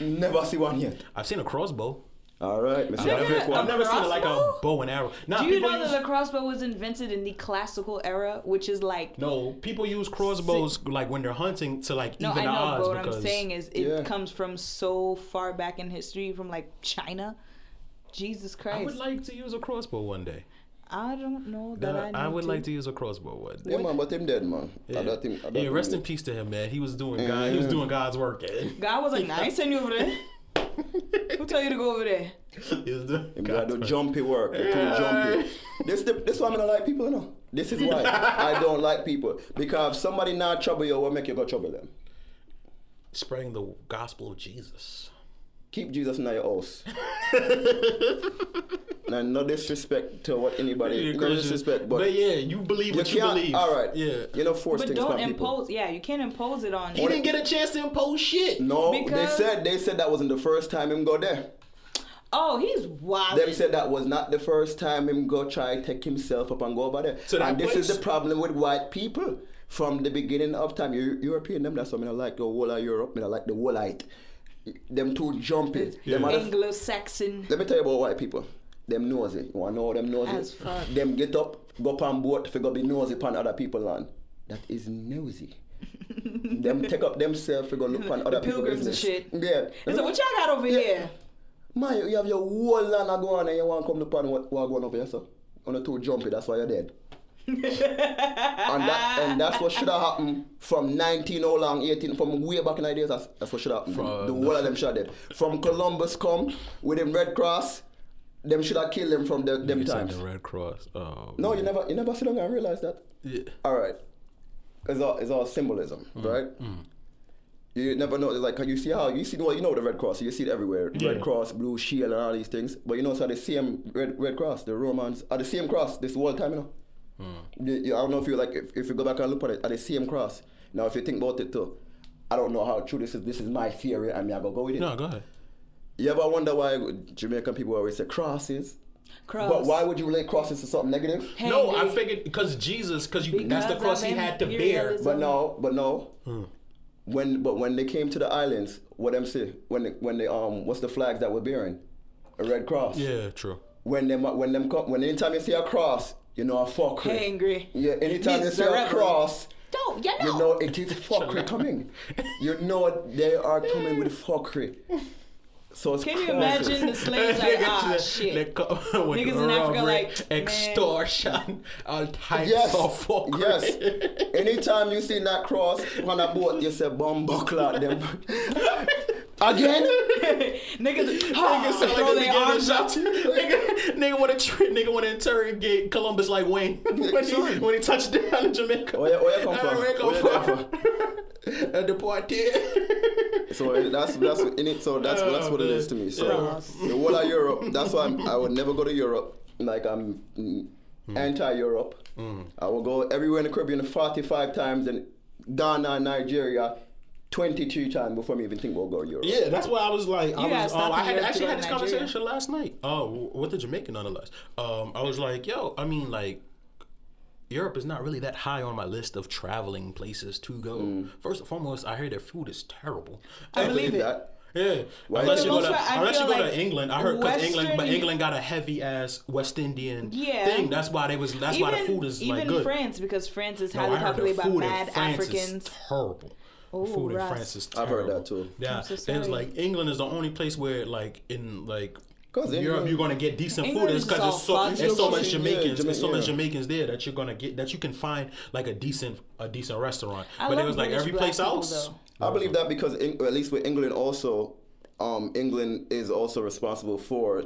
Never see one yet. I've seen a crossbow. All right, me see I've a never, I've never seen like a bow and arrow. Nah, Do you know use, that the crossbow was invented in the classical era, which is like no, people use crossbows like when they're hunting to like no, even I the know, odds but what because I'm saying is it Yeah. comes from so far back in history, from like China. Jesus Christ! I would like to use a crossbow one day. I don't know that I. That- I would to. like to use a crossbow one day. Yeah, man, but him dead, man. Yeah, I don't think, I don't yeah rest in think- peace to him, man. He was doing God. He was doing God's work. eh? God was like, "Nah, I ain't send you over there. Who tell you to go over there?" He was doing Him gotta do jumpy work. Too jumpy. This the, this why I don't like people, you know. This is why I don't like people because if somebody not trouble you, what make you go trouble them? spreading the gospel of Jesus. Keep Jesus in your house. now, no disrespect to what anybody, You're no disrespect, but, but yeah, you believe you what you, believe. All right, Yeah. you know, force But things don't on people. impose. Yeah, you can't impose it on. He didn't get a chance to impose shit. No, Because- they said they said that wasn't the first time him go there. Oh, he's wild. Them said that was not the first time him go try take himself up and go over there. So that and this is the problem with white people from the beginning of time. Eu- European them that's what I mean. I like the whole of Europe. I mean, I like the whole light. Them too jumpy. Them Anglo-Saxon. let me tell you about white people. Them nosy. You wanna know them nosy? As fuck. Them get up, go up on boat, figure be nosy upon other people land. That is nosy. them take up themselves, figure look upon other people pilgrims and business. shit. Yeah. He said, "What y'all got over here?" Man, you- you have your whole land a go on and you want to come to pan what, what going over here, so? On the two jumpy, that's why you're dead. and that and that's what should have happened from 19 how long, 18, from way back in the days, that's, that's what should have happened. From the the- whole of them should have dead. From Columbus come with them Red Cross, them should have killed them from the, them You times. the Red Cross. Oh. No, you never you never sit down and realize that. Yeah. All right. It's all, it's all symbolism, Mm, right? You never know. Like you see how you see well, you know the Red Cross. You see it everywhere. Red Cross, Blue Shield, and all these things. But you know, so the same Red Red Cross, the Romans are the same cross this whole time. You know. Mm. You- you- I don't know if you like if, if you go back and look at it, at the same cross. Now, if you think about it too, I don't know how true this is. This is my theory. I mean, I go go with it. No, go ahead. You ever wonder why Jamaican people always say crosses? Cross. But why would you relate crosses to something negative? Hey, No, I hey. figured because Jesus, because you that's the cross he had to bear. But no, but no. Hmm. When but when they came to the islands, what them say? When they, when they um what's the flags that were bearing? A red cross. Yeah, true. When them when them come when anytime you see a cross, you know a fuckery. Angry. Yeah, anytime you see a cross, Don't you know? you know it is fuckery coming. You know they are coming with fuckery. So it's Can you crosses. imagine the slaves like, ah, They shit. co- with Niggas in Africa like, man. extortion, all types Yes, of fuckery. yes. Anytime you see that cross on a boat, you say bomb buckle at them. Again? Niggas, Nigga sound throw like the their arms up. nigga, nigga want to tri- nigga want to interrogate Columbus like Wayne when, he, Sorry. when he touched down in Jamaica. Where, where you come from? Where you Where come you from? A deported. So it- that's that's what in it. So that's that's what it is to me. So Yeah. the whole of Europe. That's why I'm, I would never go to Europe. Like I'm mm, anti-Europe. I will go everywhere in the Caribbean 45 times and Ghana, Nigeria, 22 times before me even think we'll go to Europe. Yeah, that's why I was like, I You gotta was, stop um, I had actually had this Nigeria. conversation last night. Oh, with the Jamaican nonetheless. Um, I was like, yo, I mean, like, Europe is not really that high on my list of traveling places to go. First and foremost, I heard their food is terrible. I believe it. that. Yeah, Why unless you go to part, unless you go like to England, I heard because England, but England got a heavy ass West Indian Yeah. thing. That's why they was. That's why the food is even like good. France, because France is No, highly I heard the populated by mad France Africans. Is terrible. Oh, the food in France is terrible. I've heard that too. Yeah, I'm so it's like England is the only place where like in like 'Cause Europe England- you're gonna get decent England food. It's because it's so it's so and much shit. Jamaicans. Yeah, There's so Jama- much. Jamaicans there that you're gonna get that you can find like a decent a decent restaurant. I but it love was like every place people, else. though. I believe that because, Eng- at least with England, also, um, England is also responsible for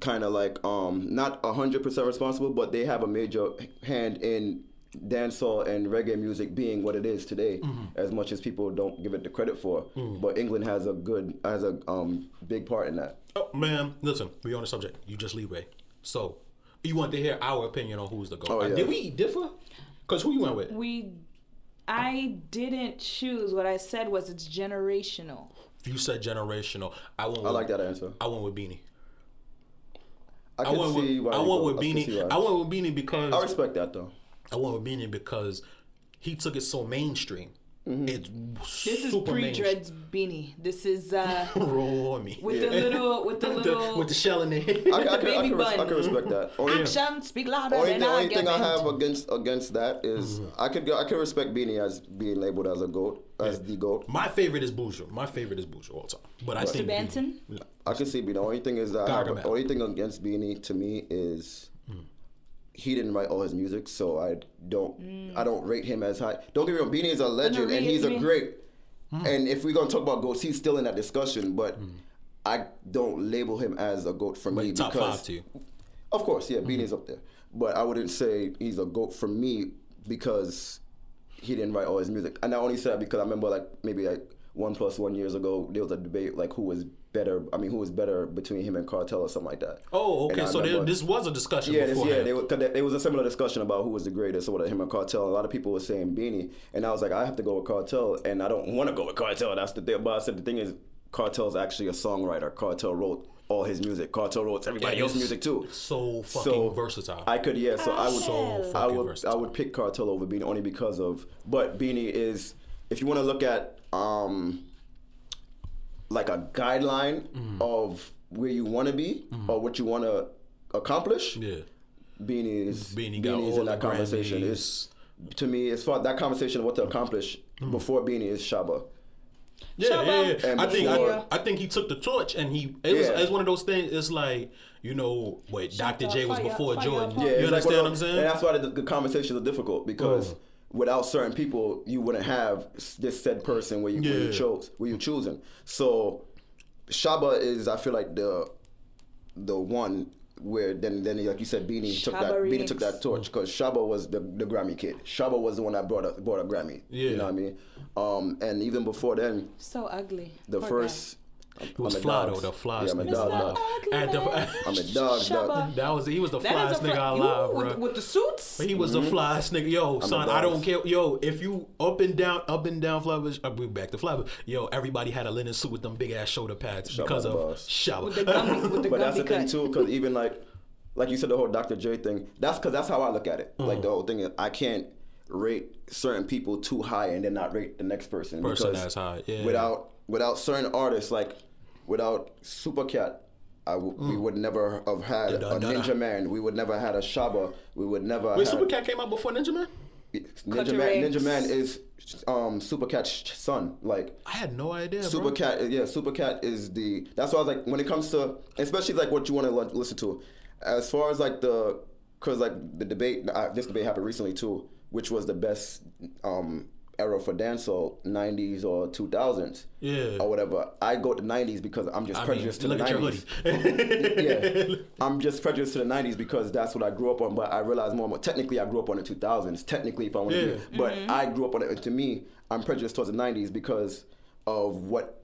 kind of like um, not hundred percent responsible, but they have a major hand in dancehall and reggae music being what it is today. As much as people don't give it the credit for, but England has a good has a um, big part in that. Oh man, listen, we on the subject. You just lead way. So you want to hear our opinion on who's the goat? Oh, yeah. Did we differ? Cause who you went with? We, I didn't choose. What I said was it's generational. You said generational. I went. I like that answer. I went with Beenie. I I can went see with why I you went with I can see Beenie. why. I went with Beenie because I respect that though. I went with Beenie because he took it so mainstream. Mm-hmm. It's This is pre mainstream. dreads Beenie. This is uh Roll me with the little with the with, the, little with the shell in it. I, can- I, can, I, baby can, res- I can respect that. Only, action speak louder only, than thing, only thing I have against against that is I could I can respect Beenie as being labeled as a goat as the goat. My favorite is Buju. My favorite is Buju all time. But I think Banton? Beenie- I can see Beenie. The only thing is that I have, the only thing against Beenie to me is he didn't write all his music, so I don't I mm. don't rate him as high. Don't get me wrong, Beenie is a legend and he's a Beenie- great. Hmm. And if we're gonna talk about goats, he's still in that discussion, but. Hmm. I don't label him as a goat for me top because five to you. Of course, yeah, hmm. Beenie's up there. But I wouldn't say he's a GOAT for me because he didn't write all his music. And I only say that because I remember like maybe like one plus one years ago there was a debate like who was better I mean who was better between him and Kartel or something like that. Oh, okay. So there, remember- this was a discussion yeah, this, yeah, they, were- 'cause there there was a similar discussion about who was the greatest, or whether him or Kartel. A lot of people were saying Beenie, and I was like, I have to go with Kartel, and I don't want to go with Kartel. That's the thing. But I said the thing is, Kartel's actually a songwriter. Kartel wrote all his music. Kartel wrote everybody Yeah, else's music too. so fucking So, versatile. I could, yeah. So I would, So I would, versatile. I would pick Kartel over Beenie only because of. But Beenie is, if you want to look at, um, like a guideline Mm-hmm. of where you want to be or what you want to accomplish. yeah. Beenie is Beenie Beenie is in that conversation. Grammys. It's, to me, as far that conversation of what to accomplish before Beenie is Shabba. Yeah, yeah, Shabba. yeah. And I think I, I think he took the torch and he it was Yeah. it's one of those things. It's like you know, wait, Shut Dr. the J was fire- before fire Jordan. up. Yeah, you it's like understand what I'm saying? And that's why the, the conversations are difficult because Mm. Without certain people, you wouldn't have this said person where you, where you chose, where you choosing. So Shabba is, I feel like the the one where then then like you said, Beenie took that Shabba Beenie took that torch because Shabba was the, the Grammy kid. Shabba was the one that brought a brought a Grammy. Yeah. you know what I mean. Um, and even before then, So ugly. the Poor first He was fly dog. though, the fly Yeah, I'm a nigga. dog, dog. At the, I'm a dog, Shabba. dog. that was he was the That is flyest a nigga fly- alive, Ooh, bro. with, with the suits. He was the flyest nigga. Yo, son, I don't care. Yo, if you up and down, up and down Flavors, uh, we back to Flavors. Yo, everybody had a linen suit with them big ass shoulder pads Shout because of to boss. shower. With the gummy, with the But that's gummy the thing too, because even like, like you said, the whole Dr. J thing. That's because that's how I look at it. Mm. Like the whole thing is, I can't rate certain people too high and then not rate the next person. Person because that's high, yeah. Without without certain artists, like without Supercat. I w- We would never have had Mm. Da- a da- da- Ninja Man. We would never had a Shabba. We would never. Wait, had, Supercat came out before Ninja Man? Ninja Man. Ninja Man is um Supercat's son. Like I had no idea, bro. Supercat, yeah, Supercat is the. That's why I was like, when it comes to, especially like what you want to listen to, as far as like the, cause like the debate, uh, this debate happened recently too, which was the best um era for dancehall, '90s or 2000s, Yeah. or whatever. I go to '90s because I'm just I mean, prejudiced to look the at 90s. hoodie. yeah, I'm just prejudiced to the '90s because that's what I grew up on. But I realize more and more. Technically, I grew up on the 2000s. Technically, if I want to, Yeah. be, but mm-hmm. I grew up on it. And to me, I'm prejudiced towards the '90s because of what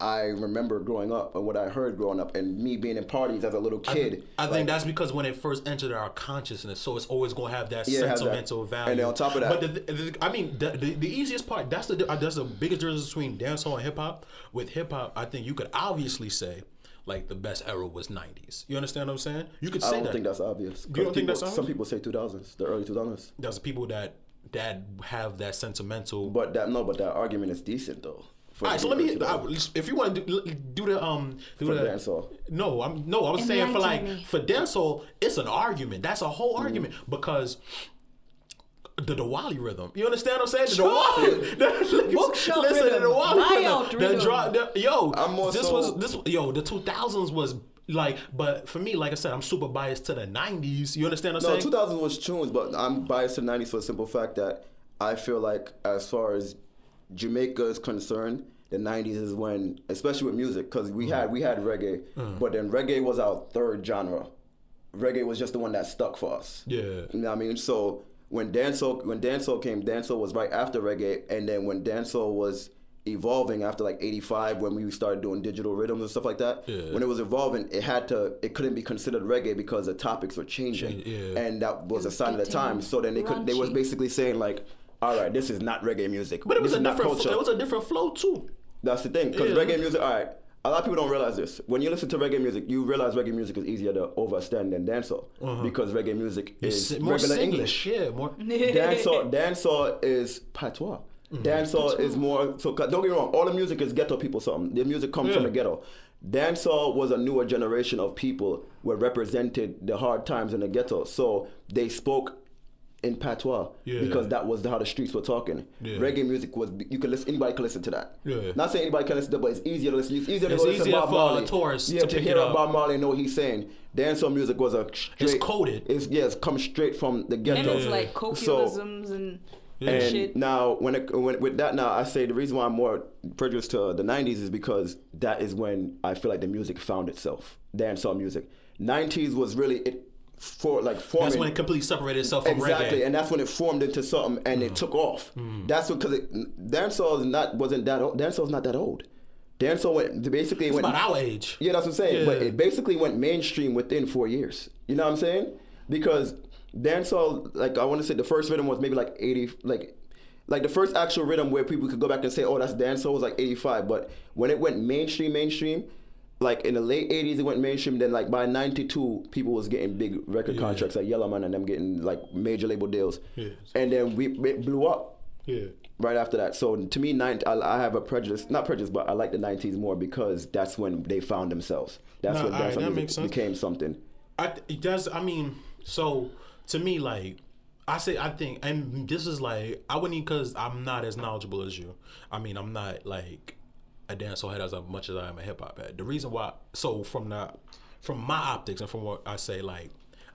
I remember growing up and what I heard growing up, and me being in parties as a little kid. I think like, that's because when it first entered our consciousness, so it's always going to have that Yeah, it has that. sentimental value. And then on top of that- but the, the, I mean, the, the, the easiest part that's the uh, that's the biggest difference between dancehall and hip hop. With hip hop, I think you could obviously say like the best era was '90s. You understand what I'm saying? You could say that. I don't that. think that's obvious. You don't 'Cause think people- that's Some people say 2000s, the early 2000s. There's people that that have that sentimental. But that no, but that argument is decent though. For All right, so let me. I, if you want to do, do the um do For the dancehall. No, I'm no. I was saying for like Enlighten me. for dancehall, it's an argument. That's a whole Mm-hmm. argument because. The Diwali rhythm, you understand what I'm saying? The Diwali, the, Bookshelf listen, rhythm, the Diwali layout rhythm, the rhythm. draw, the, yo, I'm more this so- was this, yo, the 2000s was like, but for me, like I said, I'm super biased to the 90s. You understand what I'm No, saying? 2000 was tunes, but I'm biased to 90s for the simple fact that I feel like as far as Jamaica is concerned, the 90s is when, especially with music, because we had we had reggae, Mm. but then reggae was our third genre. Reggae was just the one that stuck for us. Yeah. You know what I mean? So when dancehall when dancehall came, dancehall was right after reggae, and then when dancehall was evolving after like 85 when we started doing digital rhythms and stuff like that Yeah. when it was evolving it had to it couldn't be considered reggae because the topics were changing Change- yeah. and that was a sign of the time so then they could they was basically saying like all right this is not reggae music but it was this a different. culture It was a different flow too. that's the thing, because Yeah. reggae music. All right, a lot of people don't realize this. When you listen to reggae music, you realize reggae music is easier to overstand than dancehall because reggae music is It's more regular singing. English. Yeah, more. dancehall, dancehall is patois. Mm-hmm. Dancehall is more. so. don't get me wrong. All the music is ghetto people. Something. The music comes from the ghetto. Dancehall was a newer generation of people who represented the hard times in the ghetto. So they spoke in patois Yeah. because that was how the streets were talking. Yeah. Reggae music was you could listen. Anybody could listen to that. Yeah. Not saying anybody can listen to it, but it's easier to listen. It's easier to It's go listen to easier Bob for Marley. tourists yeah, to to, pick hear it up. Bob Marley and know what he's saying. Dancehall music was a straight. coded. It's yeah, it's come straight from the ghetto. And it's Yeah. like colloquialisms and And shit. now, when, it, when with that now, I say the reason why I'm more prejudiced to the '90s is because that is when I feel like the music found itself. Dancehall music. '90s was really it for like forming. That's when it completely separated itself from exactly, reggae. Mm. and that's when it formed into something and it took off. That's because it, dancehall is not wasn't that old. Dancehall's not that old. Dancehall went basically it's went about our age. yeah, that's what I'm saying. But it basically went mainstream within four years. You know what I'm saying? Because dancehall, like I want to say, the first rhythm was maybe like 80, like. Like the first actual rhythm where people could go back and say, "Oh, that's dancehall," was like '85. But when it went mainstream, mainstream, like in the late '80s, it went mainstream. Then like by '92, people was getting big record Yeah. contracts, like Yellowman and them getting like major label deals. Yeah. And then we it blew up Yeah. right after that. So to me, nine, I, I have a prejudice, not prejudice, but I like the '90s more because that's when they found themselves. That's when dancehall that music makes sense. became something. I it does. I mean, so to me, like I say, I think, and this is like I wouldn't because I'm not as knowledgeable as you. I mean, I'm not like a dancehall head as much as I am a hip hop head. The reason why, so from the from my optics and from what I say, like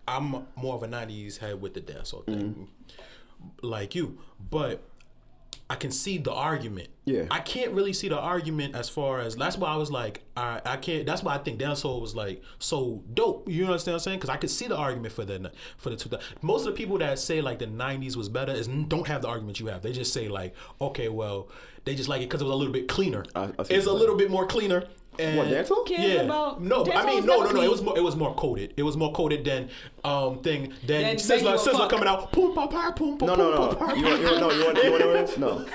I'm more of a '90s head with the dancehall thing, mm-hmm. like you, but. I can see the argument. Yeah. I can't really see the argument as far as that's why I was like, I I can't. That's why I think dancehall was like so dope. You understand what I'm saying? Because I could see the argument for the for the two. Most of the people that say like the '90s was better is don't have the argument you have. They just say like, okay, well, they just like it because it was a little bit cleaner. I- I it's a little bit more cleaner. And What, dancehall? Kids Yeah. about no, but I mean is no, no, no. It was more. It was more coded. It was more coded than um thing than Than Sizzla. Make Sizzla coming out. Boom, pa, pa, boom, pa, No, no, no. pa, pa. You want, you want, no, you want, you want to know this? No.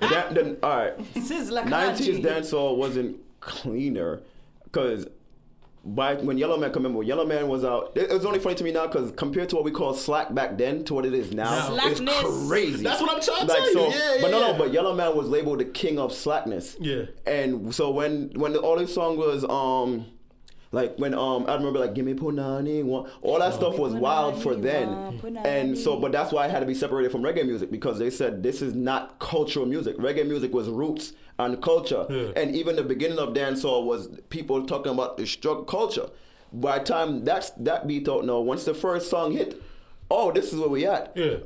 that, then, all right. Sizzla 90s dancehall wasn't cleaner because by when Yellow Man come in, when Yellow Man was out, it, it was only funny to me now because compared to what we call slack back then to what it is now, Now. it's crazy. That's what I'm trying to tell you. Yeah, but no, yeah. no, but Yellow Man was labeled the king of slackness. Yeah. And so when when the, all this song was um. Like when um I remember like give me punani one all that stuff was wild for then. and so but that's why I had to be separated from reggae music because they said this is not cultural music. Reggae music was roots and culture. Yeah. and even the beginning of dancehall was people talking about the struggle culture. By the time that's that beat out now once the first song hit oh this is where we at. Yeah.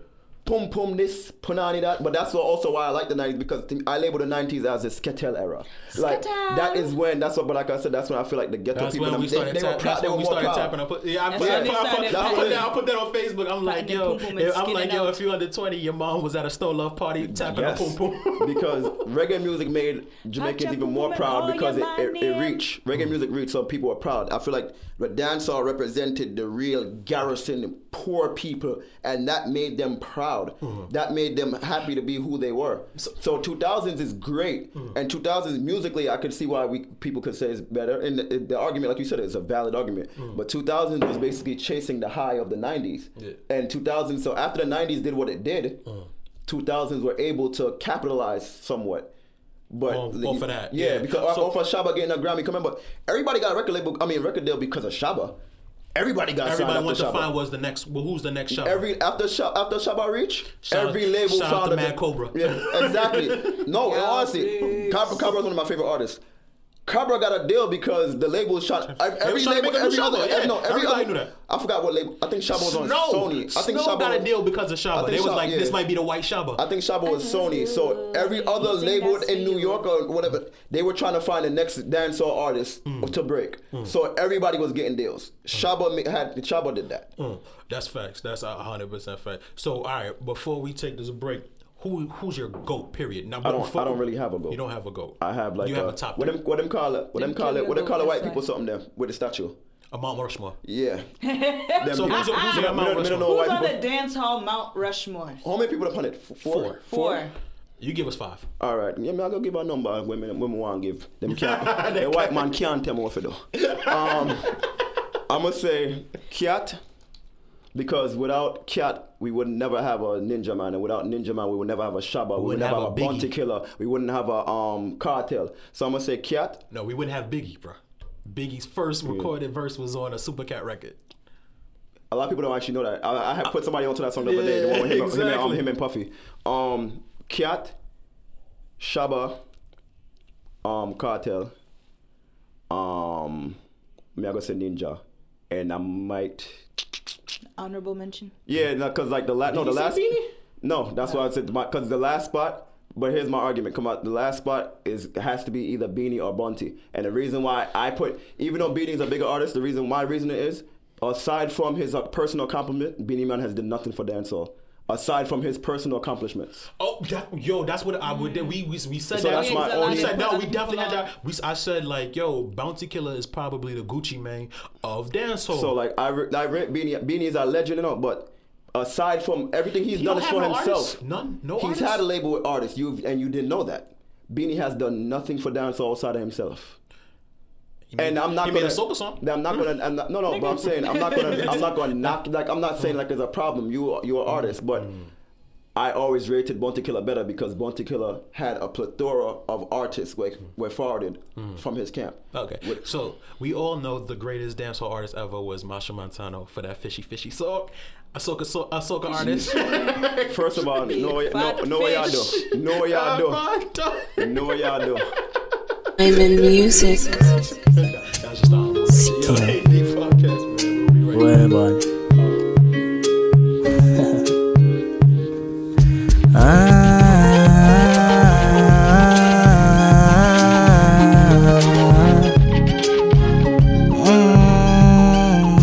Pum pum this, punani that. But that's also why I like the 90s because th- I label the 90s as the Sketel era. Like that is when that's what. But like I said, that's when I feel like the ghetto That's people when them, we they, started, they were tap, proud. that's They when were we started proud. tapping. I put, yeah, I put, when I put, I put, I put that, I put that on Facebook. I'm like, their yo, pum pum and if- I'm skinning like, yo, if you under 20, your mom was at a Stone Love party tapping Yes, a pum pum. because reggae music made Jamaicans even more proud because it, it, it reached reggae music reached, so people were proud. I feel like the dancehall represented the real garrison, poor people, and that made them proud. Mm-hmm. That made them happy to be who they were. So, 2000s is great, mm-hmm. and 2000s musically, I could see why we people could say it's better. And the, the argument, like you said, is a valid argument. Mm-hmm. But 2000s was basically chasing the high of the 90s, Yeah. and 2000s. So after the 90s did what it did. 2000s were able to capitalize somewhat. But Off- off of that, yeah, yeah. because uh, So- off of Shabba getting a Grammy, remember everybody got a record label. I mean, record deal because of Shabba. Everybody got Everybody signed after to find was the next. Well, who's the next shot? Every after Shabba, after Shabba reach, Shout out- every label shout out to Mad Cobra. Yeah, exactly. No, Yeah, honestly, Cobra is one of my favorite artists. Cobra got a deal because the label shot every was trying to label, make a new every Shabba, other, yeah. no, every Everybody other, knew that. I forgot what label. I think Shabba was on Snow. Sony. I think Snow Shabba got a deal because of I Shabba. think They was Shabba- like, yeah. this might be the white Shabba. I think Shabba was Sony. So every other label in New. York or whatever, they were trying to find the next dancehall artist Mm. to break. So everybody was getting deals. Shabba ma- had Shabba did that. Mm, that's facts. That's a hundred percent fact. So, all right, before we take this break, who who's your goat? Period. Now, I don't. before- I don't really have a goat. You don't have a goat. I have like you have a, a top. What three. them? What them call it? What them Them call it? What they your call it? White that's people something there with the statue. A Mount Rushmore. Yeah. So Them who's people. who's your Mount me don't- me don't know Rushmore? Who's on the dance hall Mount Rushmore? How many people upon it? F- Four. Four. Four. You give us five. All right. Yeah, me I go give a number. Women, women want to give. Them can't. the white man can't tell me what to do. Um, I'm gonna say cat because without cat we would never have a ninja man, and without ninja man we would never have a Shabba. We, would wouldn't never have have a a bounty killer. We wouldn't have a um Kartel. So I'm gonna say cat. No, we wouldn't have Biggie, bro. Biggie's first recorded verse was on a Super Cat record. A lot of people don't actually know that. I, I had put somebody onto that song the other day. The one with him, him, and, um, him and Puffy. Um, Kiat, Shabba, um, Kartel, um, me I go say Ninja, and I might. Honorable mention. Yeah, cause like the last, no, the you last. Beenie? No, that's why I said because the last spot. But here's my argument. Come out. The last spot is has to be either Beenie or Bounty, and the reason why I put, even though Beenie's a bigger artist, the reason my reason is, aside from his uh, personal compliment, Beenie Man has done nothing for dancehall. Aside from his personal accomplishments, Oh, that, yo, that's what I would. We we, we said So that. that's my only- We said no. We definitely had that. We I said like, yo, Bounty Killer is probably the Gucci Mane of dancehall. so like I, re- I re- Beenie, Beenie is a legend, you know, but aside from everything he's He done is for no himself. artists? None? No He's artists? had a label with artists, you and you didn't know that. Beenie has done nothing for dancehall outside of himself. He made- And I'm not he gonna made a soca song. I'm not gonna. I'm not, no, no. But I'm saying I'm not gonna. I'm not gonna knock. Like I'm not saying like there's a problem. You you're an artist, but mm. I always rated Bounty Killer better because Bounty Killer had a plethora of artists were, were forwarded mm. from his camp. Okay, With- so we all know the greatest dancehall artist ever was Machel Montano for that fishy fishy song. A soca, so, a soca artist. First of all, no, way- no, no way y'all do. No way y'all do. No way y'all do. I'm in music. Ah. Mm.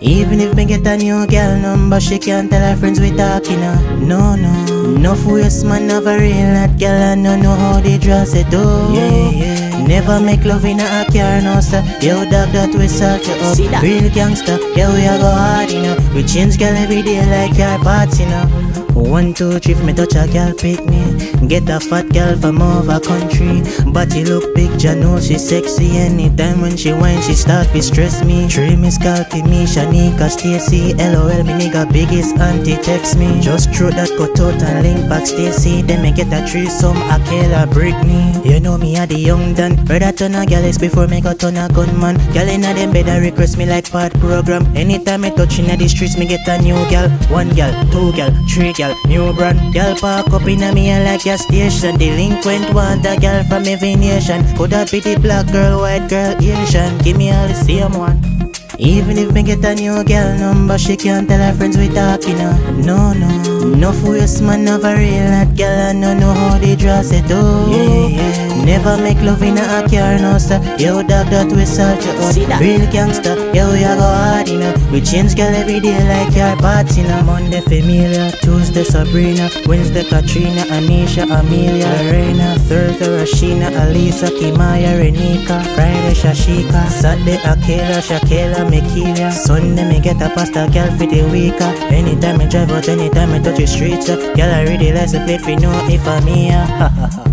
Even if me get a new girl number, she can't tell her friends we talking. Uh. No, no. Enough waste man have a real hot girl and no know how they dress it up. Yeah, yeah. Never make love in a car, no sir. Yo, dog, that we salt you up. See that? Real gangster, yeah, we a go hard, you know. We change girl every day like car parts, you know. One, two, three, if me touch a girl, pick me. Get a fat girl from over country. Body look big, ya know she sexy. Anytime when she whine, she start to stress me. Three miss call to me, Shanika, Stacy. LOL, me nigga, biggest auntie text me. Just throw that cut out and link back Stacy. Then me get a threesome, I kill a Britney. You know me, I the young done. Read a gals before me got ton of gunman. Gal inna them bed a request me like part program. Anytime me touch inna the streets, me get a new gal. One gal, two gal, three gal, new brand. Gal park up inna me a like gas station. Delinquent want a gal from every nation. Coulda be the black girl, white girl, Asian. Give me all the same one. Even if me get a new girl number, she can't tell her friends we talking. Uh. No, no. Enough waste man have a real hot girl and no know how they dress it up. Yeah, yeah. Never make love in a car, no sir. Yo, dog, that we salt you up. See that? Real gangster, yo, we a go hard, you know. We change girl every day like your parts, you know. Monday, Familia, Tuesday, Sabrina, Wednesday, Katrina, Anisha, Amelia, Lorena, Thursday, Rashina, Alisa, Kimaya, Renika, Friday, Shashika, Saturday, Akela, Shakela, Mikilia, Sunday, me get a pasta girl for the week. uh. Anytime I drive out, anytime I touch the streets, uh, girl, I really like to play for know if I'm here.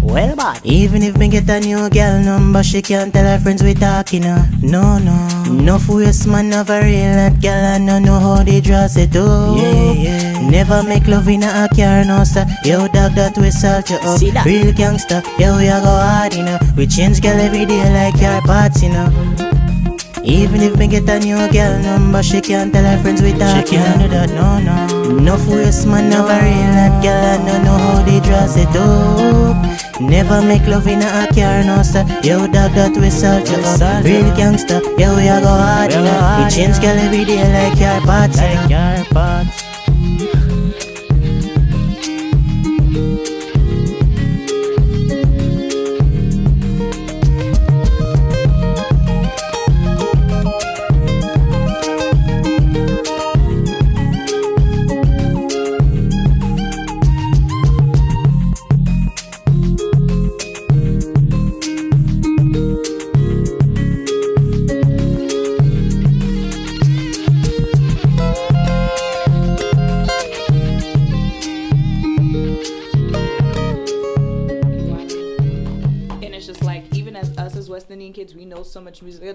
well, bad. Even if me get a new girl number, she can't tell her friends we talking. Uh. No, no. No waste man have a real hot girl and no know how they dress it up. Yeah, yeah. Never make love in a car, no sir. Yo, dog, that we salt you up. See that? Real gangster, yo, we a go hard, you know. We change girl every day like your parts, you know. Even if me get a new girl number, she can't tell her friends we talking. She can't do that, no, no. Enough waste man a real hot girl and no know how they dress it up. Never make love in a car, no sir. Yo, dog, that we salt you up. Real gangster, yo, we a go hard, you know. We change girl every day like your parts, like your parts.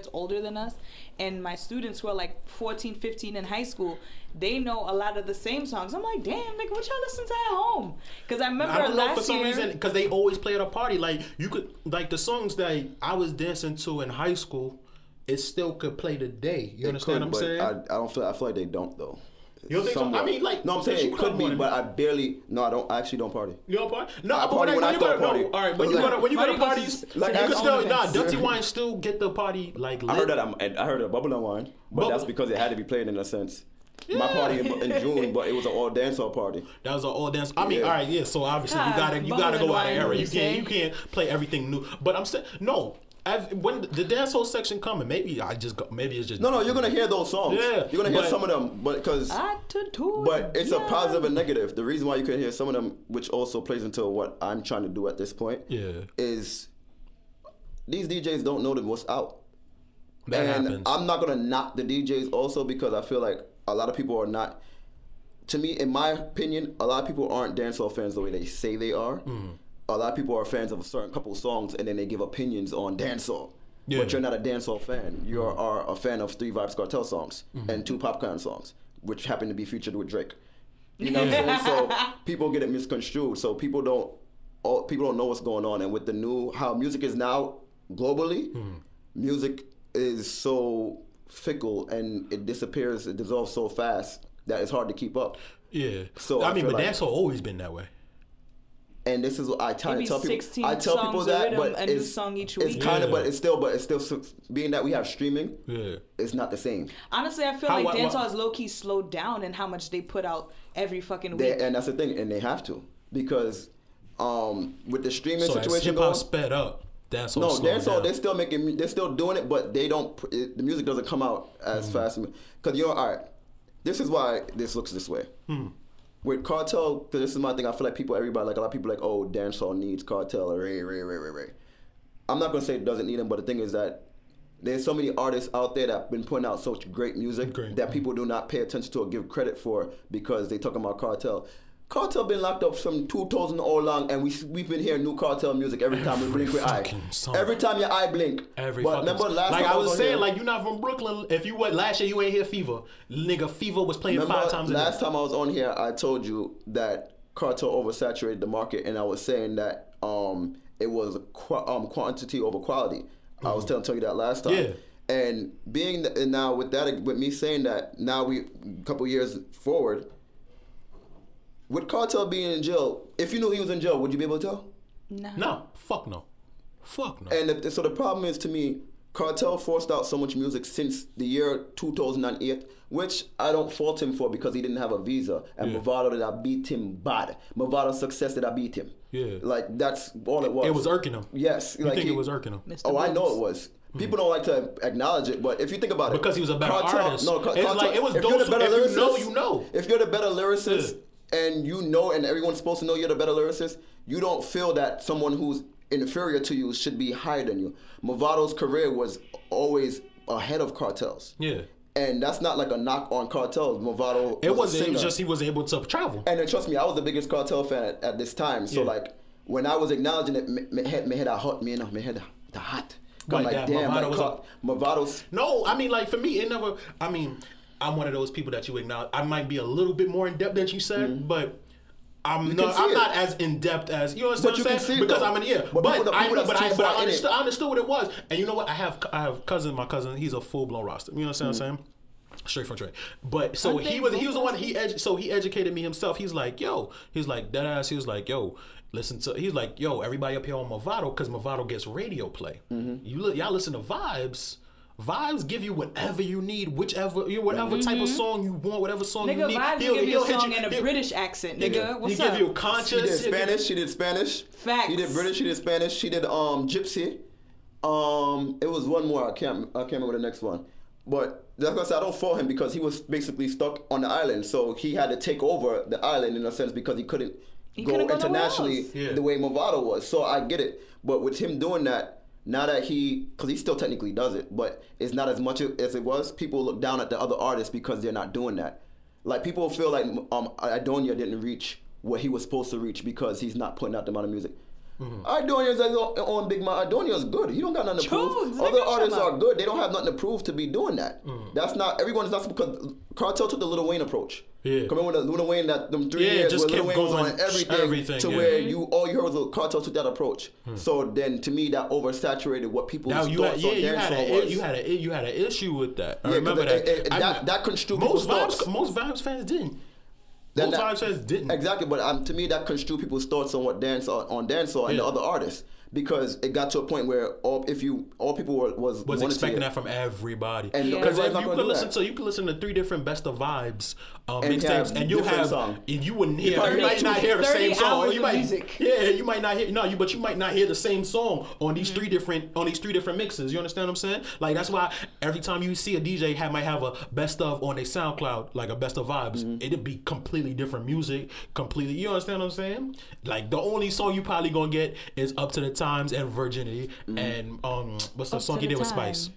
That's older than us and my students who are like 14 15 in high school they know a lot of the same songs i'm like damn nigga what y'all listen to at home because i remember I don't know last for some year reason because they always play at a party. Like you could like the songs that I was dancing to in high school, it still could play today. You It understand could, what I'm but saying? I, I don't feel. I feel like they don't though. You don't think so? I mean, like, no, I'm saying you it could be, but I barely. No, I don't. I actually don't party. You don't party? No, I but party when, when I you go go to to party. no, all right, But when you like- go to when you go to parties, like, you can still all nah. Dirty wine still get the party like. Lit. I heard that. I'm, I heard a bubble and wine, but that's because it had to be played in a sense. My party in, in June, but it was an all dancehall party. That was an all dance. I mean, Yeah. all right, yeah. So obviously you gotta you gotta go out of wine, era. You you can't you can't play everything new. But I'm saying no. As, when the dance whole section coming, maybe I just go, maybe it's just No, no, you're gonna hear those songs. Yeah, you're gonna hear but- some of them, but because. But it's a positive and negative. The reason why you can hear some of them, which also plays into what I'm trying to do at this point, Yeah. is these DJs don't know that what's out. that and happens. I'm not gonna knock the DJs also because I feel like a lot of people are not. To me, in my opinion, a lot of people aren't dancehall fans the way they say they are. Mm. A lot of people are fans of a certain couple songs and then they give opinions on dancehall. Yeah. But you're not a dancehall fan. You are, are a fan of Three Vybz Kartel songs Mm-hmm. and two Popcaan songs, which happen to be featured with Drake. You know what I'm saying? So people get it misconstrued. So people don't all, people don't know what's going on. And with the new how music is now globally, Hmm. music is so fickle and it disappears, it dissolves so fast that it's hard to keep up. yeah. So I, I mean, but like- that's always been that way. And this is what I try to tell people. I tell people that, but a new it's, song each it's week. kind of, Yeah. but it's still, but it's still being that we have streaming. Yeah. It's not the same. Honestly, I feel How- like dancehall is low key slowed down in how much they put out every fucking They, week. and that's the thing, and they have to because um, with the streaming So situation hip going, hop sped up, that's all No, dancehall. They're still making. They're still doing it, but they don't. It, the music doesn't come out as Mm. fast. Because you know, all right. This is why this looks this way. Hmm. With Kartel, 'cause this is my thing. I feel like people, everybody, like a lot of people, like, oh, dancehall needs Kartel, or ray, ray, ray, ray, ray. I'm not gonna say it doesn't need them, but the thing is that there's so many artists out there that have been putting out such great music Great. that people do not pay attention to or give credit for because they talking about Kartel. Kartel been locked up from 2000 all along, and we we've been hearing new Kartel music every time we Every blink with eye. song. Every time your eye blink. Every but remember last like time I was on saying, here- like you're not from Brooklyn. If you went last year, you ain't hear Fever. Nigga, Fever was playing five times last day. time I was on here, I told you that Kartel oversaturated the market, and I was saying that um, it was qu- um, quantity over quality. I was telling, telling you that last time. Mm-hmm. Yeah. And being and now with that, with me saying that, now we a couple years forward, with Kartel being in jail, if you knew he was in jail, would you be able to tell? No. No, fuck no, fuck no. And the, so the problem is to me, Kartel forced out so much music since the year 2008, which I don't fault him for because he didn't have a visa. And Yeah. Mavado did I beat him bad. Mavado's success did I beat him. Yeah. Like that's all it was. it was irking him. Yes. You like think he- it was irking him? Mr. Oh, I know it was. Hmm. People don't like to acknowledge it, but if you think about it, Because he was a better Kartel- artist. No, Car- It's like, it was if you're the those- better if you know, you know. If you're the better lyricist and you know, and everyone's supposed to know you're the better lyricist, you don't feel that someone who's inferior to you should be higher than you. Mavado's career was always ahead of Kartel's. Yeah. And that's not like a knock on Kartel's. Mavado It was a it was just he was able to travel. And then trust me, I was the biggest Kartel fan at, at this time. So Yeah. like when I was acknowledging it, me, me head me head hot, me me head the hot. I'm Like damn, Mavado like was Car- Mavado's No, I mean like for me, it never. I mean, I'm one of those people that you acknowledge. I might be a little bit more in depth than you said, but. I'm Mm-hmm. not. I'm it. not as in depth as you know what But I'm saying because though. I'm in here. But But, people I people know, that's but I, too but I understood. I understood what it was, and you know what? I have I have cousin. My cousin, he's a full blown roster. You know what I'm saying? Mm-hmm. Straight from Trey. But so he was he was the one he edu- so he educated me himself. He's like, yo, he's like dead ass. He was like, yo, listen to. He's like, yo, everybody up here on Mavado because Mavado gets radio play. Mm-hmm. You li- y'all listen to Vybz. Vybz give you whatever you need, whichever you whatever type of song you want, whatever song you Nigga, need. Vybz He'll- give you he'll a hit song in a he'll- British accent, nigga. What's he up? give you She conscious. did he'll give Spanish. She did Spanish. Facts. He did British. She did Spanish. She did um Gypsy. Um, it was one more. I can't. I can't remember the next one. But like I said, I don't fault him because he was basically stuck on the island, so he had to take over the island in a sense because he couldn't He go couldn't go nowhere internationally. Yeah. the way Mavado was. So I get it. But with him doing that, now that he, because he still technically does it, but it's not as much as it was. People look down at the other artists because they're not doing that. Like people feel like um Aidonia didn't reach what he was supposed to reach because he's not putting out the amount of music. Mm-hmm. Aidonia's his own, own big man. Aidonia's good. He don't got nothing to Chugs, prove. nigga, Other artists are good. They don't have nothing to prove to be doing that. Mm. That's not everyone is not because Kartel took the Lil Wayne approach. Yeah. Come in with the Lil Wayne that them three Yeah, years just where Lil Wayne was on everything, everything, to yeah. where you all you heard was the Kartel took that approach. Hmm. So then to me that oversaturated what people Now you had, yeah, you had, a, was. you had a you had an issue with that. I Yeah, remember that. it- it- I- that- that construed most Vybz. thoughts. Most Vybz fans didn't. Then most that- Vybz fans didn't. Exactly, but um, to me that construed people's thoughts on what dance on, on dancehall and the other artists because it got to a point where all if you all people were was was to expecting that from everybody. And Because everybody's if you could listen that. to you could listen to three different best of Vybz um, And mixtapes, and you'll have song. and you wouldn't hear. probably You might not hear the same song. You might, music. yeah, you might not hear no, you but you might not hear the same song on these Mm-hmm. three different on these three different mixes. You understand what I'm saying? Like that's why every time you see a DJ have, might have a best of on a SoundCloud, like a best of Vybz, Mm-hmm. it'd be completely different music, completely. You understand what I'm saying? Like the only song you probably gonna get is Up to the Times and Virginity, Mm-hmm. and um, what's the Up song to he the did with Spice?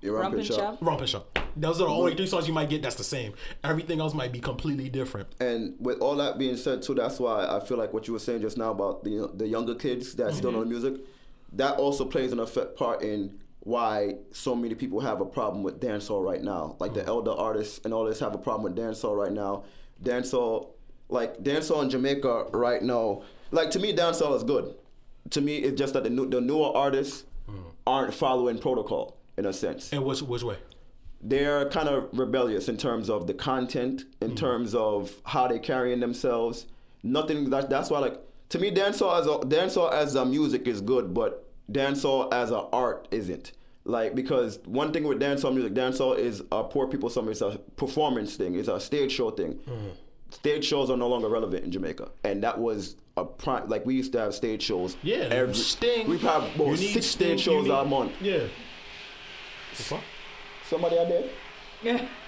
Your Rump and shop. Chop. Romping Shop. Those are the only three songs you might get that's the same. Everything else might be completely different. And with all that being said, too, that's why I feel like what you were saying just now about the the younger kids that still know the music, that also plays an effect part in why so many people have a problem with dancehall right now. Like the elder artists and all this have a problem with dancehall right now. Dancehall, like dancehall in Jamaica right now, like to me, dancehall is good. To me, it's just that the new, the newer artists mm. aren't following protocol in a sense And which which way? they're kind of rebellious in terms of the content, in mm. terms of how they're carrying themselves. Nothing that that's why like to me dancehall as a dancehall as a music is good, but dancehall as a art isn't. Like because one thing with dancehall music, dancehall is a poor people summer. It's a performance thing. It's a stage show thing. Mm. Stage shows are no longer relevant in Jamaica, and that was a prime. Like we used to have stage shows. Yeah, every Sting. We have You about need six Sting, stage shows need- a month. Yeah. The fuck? Somebody out there?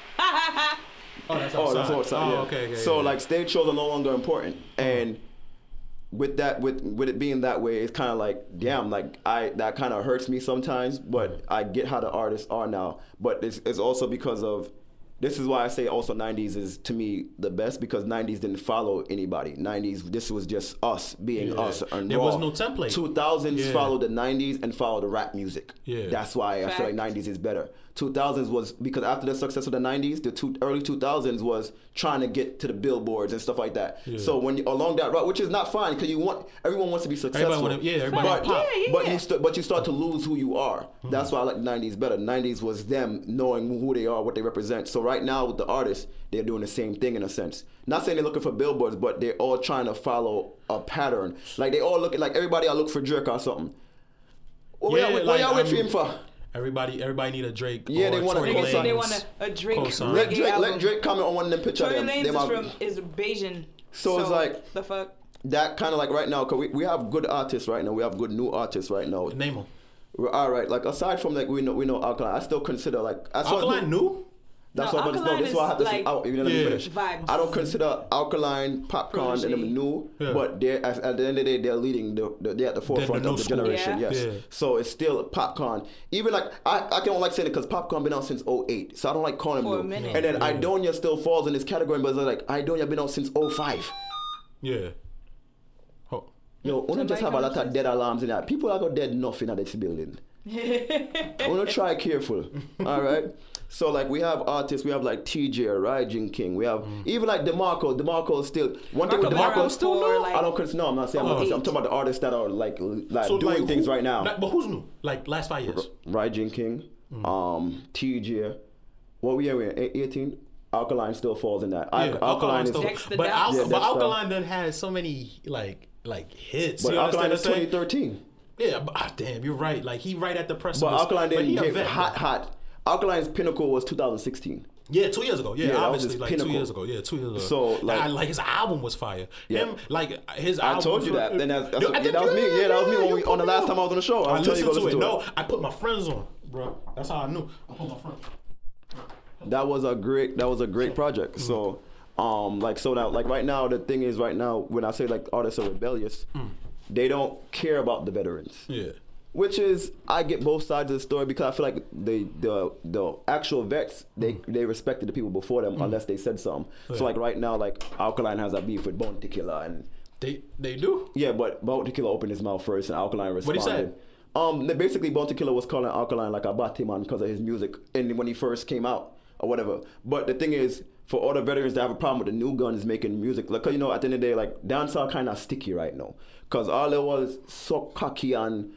Oh, that's Oh, that's outside. Oh, yeah. okay, okay, so yeah. like stage shows are no longer important, uh-huh. and with that, with with it being that way, it's kind of like damn, like I that kind of hurts me sometimes. But mm. I get how the artists are now, but it's, it's also because of. This is why I say also 90s is to me the best because 90s didn't follow anybody. 90s, this was just us being Yeah. us. And There was no template. 2000s Yeah. followed the 90s and followed the rap music. Yeah. That's why I feel like 90s is better. 2000s was because after the success of the 90s, the two, early 2000s was trying to get to the billboards and stuff like that. Yeah. So when you, along that route, which is not fine because you want everyone wants to be successful. wanna- yeah, everybody but, pop. Yeah, yeah, but yeah. you st- but you start to lose who you are. Hmm. That's why I like 90s better. 90s was them knowing who they are, what they represent. So right now with the artists, they're doing the same thing in a sense. Not saying they're looking for billboards, but they're all trying to follow a pattern. Like they all look like everybody. I look for Drake or something. What Yeah, y'all, what like, y'all wait for I'm- him for? Everybody, everybody need a Drake. Yeah, or they want a Tory co-sign. They want a, a Drake Co-sign. Let reggae Drake, album. let Drake comment on one of them pictures. Tory Them, Lanez them is from is Bajan. So it's like- the fuck. that kind of like right now, cause we, we have good artists right now. We have good new artists right now. Name them. All right. Like aside from like we know we know Alkaline, I still consider like that's what- Alkaline new. That's No, why, but no, Alkaline this is why I have to is say like out. Even let me Yeah. finish. vibes. I don't consider Alkaline, Popcaan, and Protoje. them new, Yeah. but they're at, at the end of the day they're leading the, the they're at the forefront new of the school. generation. Yeah. Yes. Yeah. So it's still Popcaan. Even like I I don't like saying it because Popcaan been out since 08. So I don't like calling them new. minute. And then Aidonia still falls in this category, but it's like Aidonia been out since 05. Yeah. Oh. Yo, wanna just have a lot of dead alarms in that. People are got dead nothing at this building. I wanna try careful. All right. So like we have artists, we have like TeeJay, Rygin King, we have Mm. even like Demarco. Demarco is still one thing with Demarco Demarco. is still new? I don't consider. No, I'm not saying. I'm, Oh. not, I'm talking about the artists that are like like So doing like, things who- right now. Like, but who's new? Like last five years. Rygin King, Mm. um, TeeJay. What we are we in? 18. Alkaline still falls in that. Al- Yeah, Alkaline is. still, Dexter but, Al- Yeah, but Alkaline done has so many like like hits. But you Alkaline is what I'm saying? 2013. Yeah, but ah, damn, you're right. Like he right at the precipice. But Alkaline didn't he a hit vet, hot, though. hot. Alkaline's pinnacle was 2016. Yeah, two years ago. Yeah, Yeah, obviously, like pinnacle. two years ago. Yeah, two years ago. So, like- I, like his album was fire. Yeah. Him, like his album. I album. told you that. Then that's, that's Yo, yeah, that was me. Yeah, that was me when we on the last time I was on the show. I I was telling you listened to to it. to No. I put my friends on, bro. That's how I knew. I put my friends. That was a great. That was a great project. So, um, like so now, like right now, the thing is right now when I say like artists are rebellious, they don't care about the veterans. Yeah. Which is, I get both sides of the story because I feel like the the the actual vets they they respected the people before them unless they said something. So like right now, like Alkaline has a beef with Bounty Killer and They they do. Yeah, but Bounty Killer opened his mouth first, and Alkaline responded. What'd he responded. Um, they- basically, Bounty Killer was calling Alkaline like a Batman because of his music, and when he first came out or whatever. But the thing is, for all the veterans that have a problem with the new guns making music, like 'cause, you know, at the end of the day, like dancehall kind of sticky right now, cause all it was so cocky and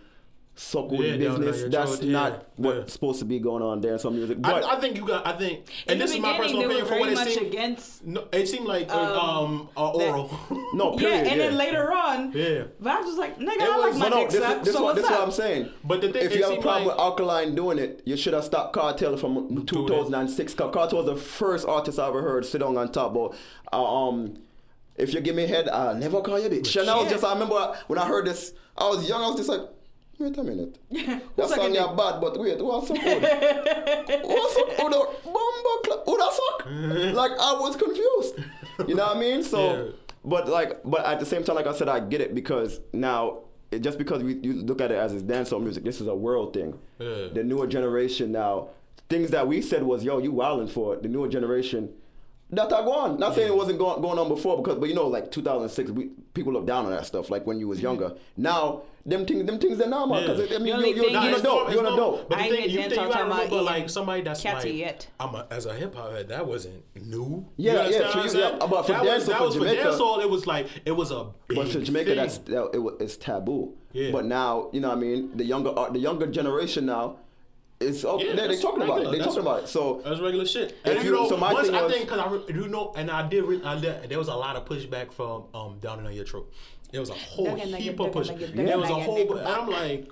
so good Yeah, down there, business. your That's throat, yeah, not what's yeah. supposed to be going on there in some music. But I, I think you got. I think, and the this is my personal opinion for what very it much seemed. against. No, it seemed like uh, um, uh, that- oral. no, Yeah, period. and then later on, Yeah. Vybz was like, nigga, It I was, like my no, no, dick this, sucked, is, this, so what, what's this is what? I'm saying. But the thing- if it you have a problem like- with Alkaline doing it, you should have stopped Kartel from 2006. 'Cause Kartel was the first artist I ever heard sit on on top. But uh, um, if you give me head, I'll never call you bitch. And I was just, I remember when I heard this, I was young. I was just like. Wait a minute. That sucking song dick? yeah bad, but wait, what's so good? what's so good? Bumbo clap. Who that suck? like I was confused. You know what I mean? So Yeah. but like, but at the same time, like I said, I get it because now, it, just because we you look at it as it's dancehall music, this is a world thing. Yeah. The newer generation now, things that we said was, yo, you wilding for it. The newer generation, that are going. Not saying it wasn't going, going on before, because but you know, like 2006, we, people look down on that stuff. Like when you was mm-hmm. younger. Now, them things, them things are normal. Because Yeah. I mean, The only you, you're, you're an is- adult. You're an It's adult. But the I thing, you think you gotta remember, like somebody that's catty like, yet. I'm a, as a hip hop head, that wasn't new. Yeah, you yeah, understand for what I'm you, yeah, but for that was, dancehall, that for was Jamaica- for dancehall, it was like it was a big But for Jamaica, thing. that's that, it, it's taboo. Yeah. But now, you know, what I mean, the younger uh, the younger generation now, it's oh, Yeah, they, they that's talking about it. regular. They That's- talking about it. So That's regular shit. If you- you know, so my once thing I was- think because I re- do know, and I did, re- I did, there was a lot of pushback from um down in your throat. There was a whole heap of pushback. There was a whole, and I'm like,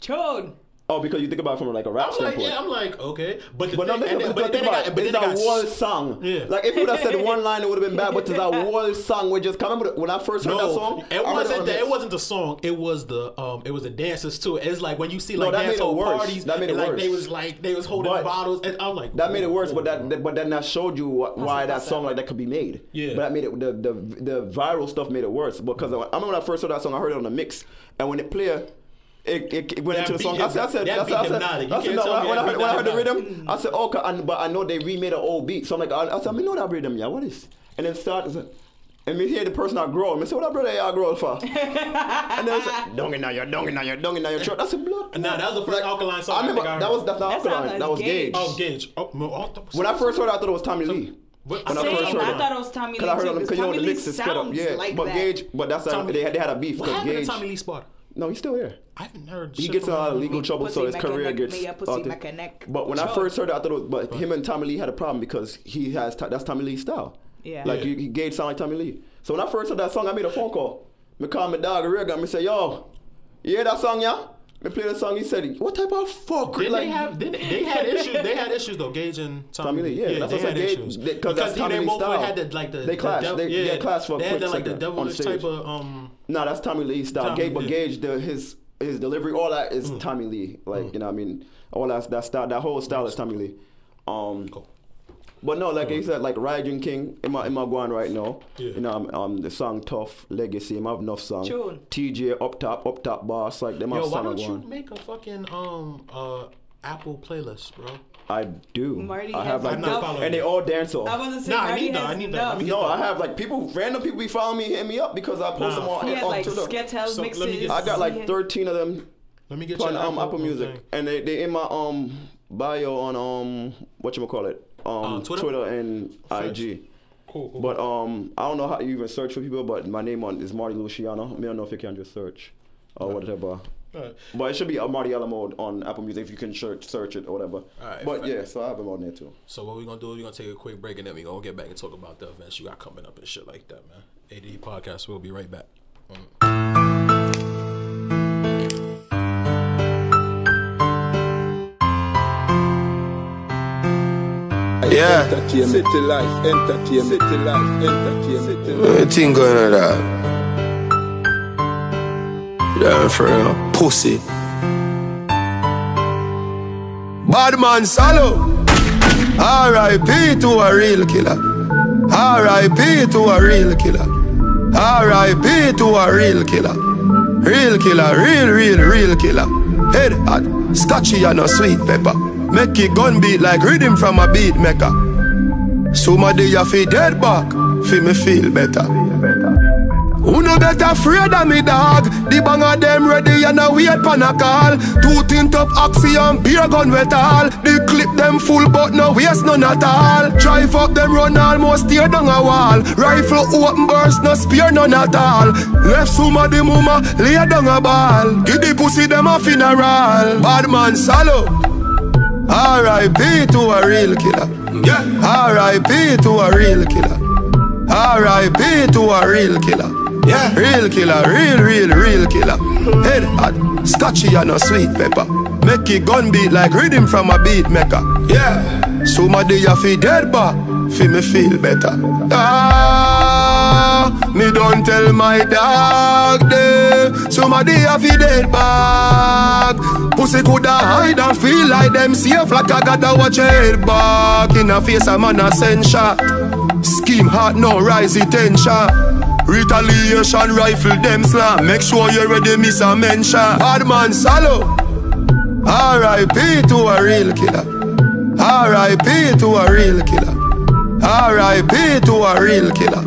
Chode. Oh, because you think about it from like a rap I'm like, standpoint. yeah, I'm like, okay, but the But no, thing, think, and then, but but think then about I got, it. but It's then I a got, whole song. Yeah. Like if you would have said one line, it would have been bad. But it's a whole song. We just come remember when I first heard that No, song. it I heard on wasn't. the The, it wasn't the song. It was the um. It was the dances too. It's like when you see like that made dance it hall parties. That made it and, like worse. they was like they was holding But bottles, and I was like That made it worse, but that but then that showed you why that song like that could be made. Yeah. But that made it the the the viral stuff made it worse because I remember when I first heard that song, I heard it on the mix, and when it played. It, it, it went That into the beat song. I said, I said, that I said, I said, hypnotic. You I said, can't no, tell when, me I, that when I heard the rhythm, I said, okay, and, but I know they remade an old beat. So I'm like, I, I said, I know that rhythm, yeah, what is? And then start, and me hear the person I grow, and I said, what that brother y'all grow for? and then I said, dung in now, you're dung in now, you're dung in now, your throat. That's a blood. Nah, that was the first Alkaline song I I remember, think I that was, that's not That Alkaline, like that was Gage. Gage. Oh, Gage. Oh, no, oh, was- When I first heard it, I thought it was Tommy Lee. What- When I first heard I it. thought it was Tommy Lee. Cause I heard Lee on because you know 'cause the mix Lee is sped up. Yeah, like but that. Gage, but that's how they had they had a beef What happened Gage. to Tommy Lee Sparta? No, he's still here. I haven't heard. He shit gets from uh, him. legal trouble, so his career gets. me a pussy. But when I first heard it, I thought it was. But him and Tommy Lee had a problem because he has that's Tommy Lee's style. Yeah. Like Yeah. he, he Gage sound like Tommy Lee. So when I first heard that song, I made a phone call. Me call my dog, real gun. Me say, yo, you hear that song, yeah? Me play the song. He said, what type of fuck? Did like, they have? Did they, they had issues? They had issues though. Gage and Tommy, Tommy Lee, yeah, that's they what I had Gage- issues they- 'cause that's Tommy they both style. had the like the They the clashed. dev- They- yeah, yeah, clashed for They had quick the, like the on devilish stage. type of um. No, that's Tommy Lee style. Tommy, Gage, but yeah. Gage, the, his his delivery, all that is Mm. Tommy Lee. Like you know, what I mean, all that that style, that whole style is Tommy Lee. Um, Cool. but no, like he said, like Rygin King, in my in my going right now. Yeah. You know, um, um, the song Tough Legacy, I have enough song. Tune. TeeJay up top, up top boss, like them Yo, have why song don't you going. make a fucking um uh Apple playlist, bro? I do. Marty I has have like, I'm not the- following and they you. all dance off. I wasn't Nah, saying I Marty need that, has I need that. Let me enough. get No, I have like people, random people be following me, hit me up because I post Nah, them on, He has on like Twitter. Sketel So, let me mixes. get- I got like 13 of them Let me get on your um, Apple Music, thing. and they they in my um bio on um what you call it um Uh, Twitter? and IG. Cool, cool. But um I don't know how you even search for people, but my name on is Marty Luciano. I don't know if you can just search or whatever. Alright. But it should be a Marty Alamode on Apple Music if you can search search it or whatever. Alright, but fair. yeah, so I have him on there too. So what we're gonna do? we're gonna take a quick break and then we're gonna get back and talk about the events you got coming up and shit like that, man. AD podcast. We'll be right back. Mm. Yeah. Entertainment. City life, entertainment. City life, entertainment. City life. What thing going on there? Yeah, for real. Pussy. Bad man Salo. R.I.P. to a real killer. R.I.P. to a real killer. R.I.P. to a real killer. Real killer, real, real, real killer. Head hot, scotchy and a sweet pepper. Make it gun beat like rhythm from a beat maker. Somebody you feel dead back, feel me feel better. Who no better afraid of me dog? The bang of them ready and a wait pan a call. Two tint up and beer gun wet all. The clip them full but no waste none at all. Drive up them run almost tear down a wall. Rifle open burst no spear none at all. Left somebody mama lay down a ball. Give the pussy them a funeral. Bad man salo. R.I.P. to a real killer. Yeah. R.I.P. to a real killer. R.I.P. to a real killer. Yeah. Real killer, real, real, real killer. Head hot, scotchy and a sweet pepper. Make it gun beat like rhythm from a beat maker. Yeah. Somebody you fi dead back, fi me feel better. Ah, me don't tell my dog there. Somebody you fi dead back. Pussy coulda hide and feel like them safe like I gotta watch head back. In a face a man a send. Scheme hot no rise the tension. Retaliation rifle them slam. Make sure you ready miss a mention. Bad man salo. R.I.P. to a real killer. R.I.P. to a real killer. R.I.P. to a real killer.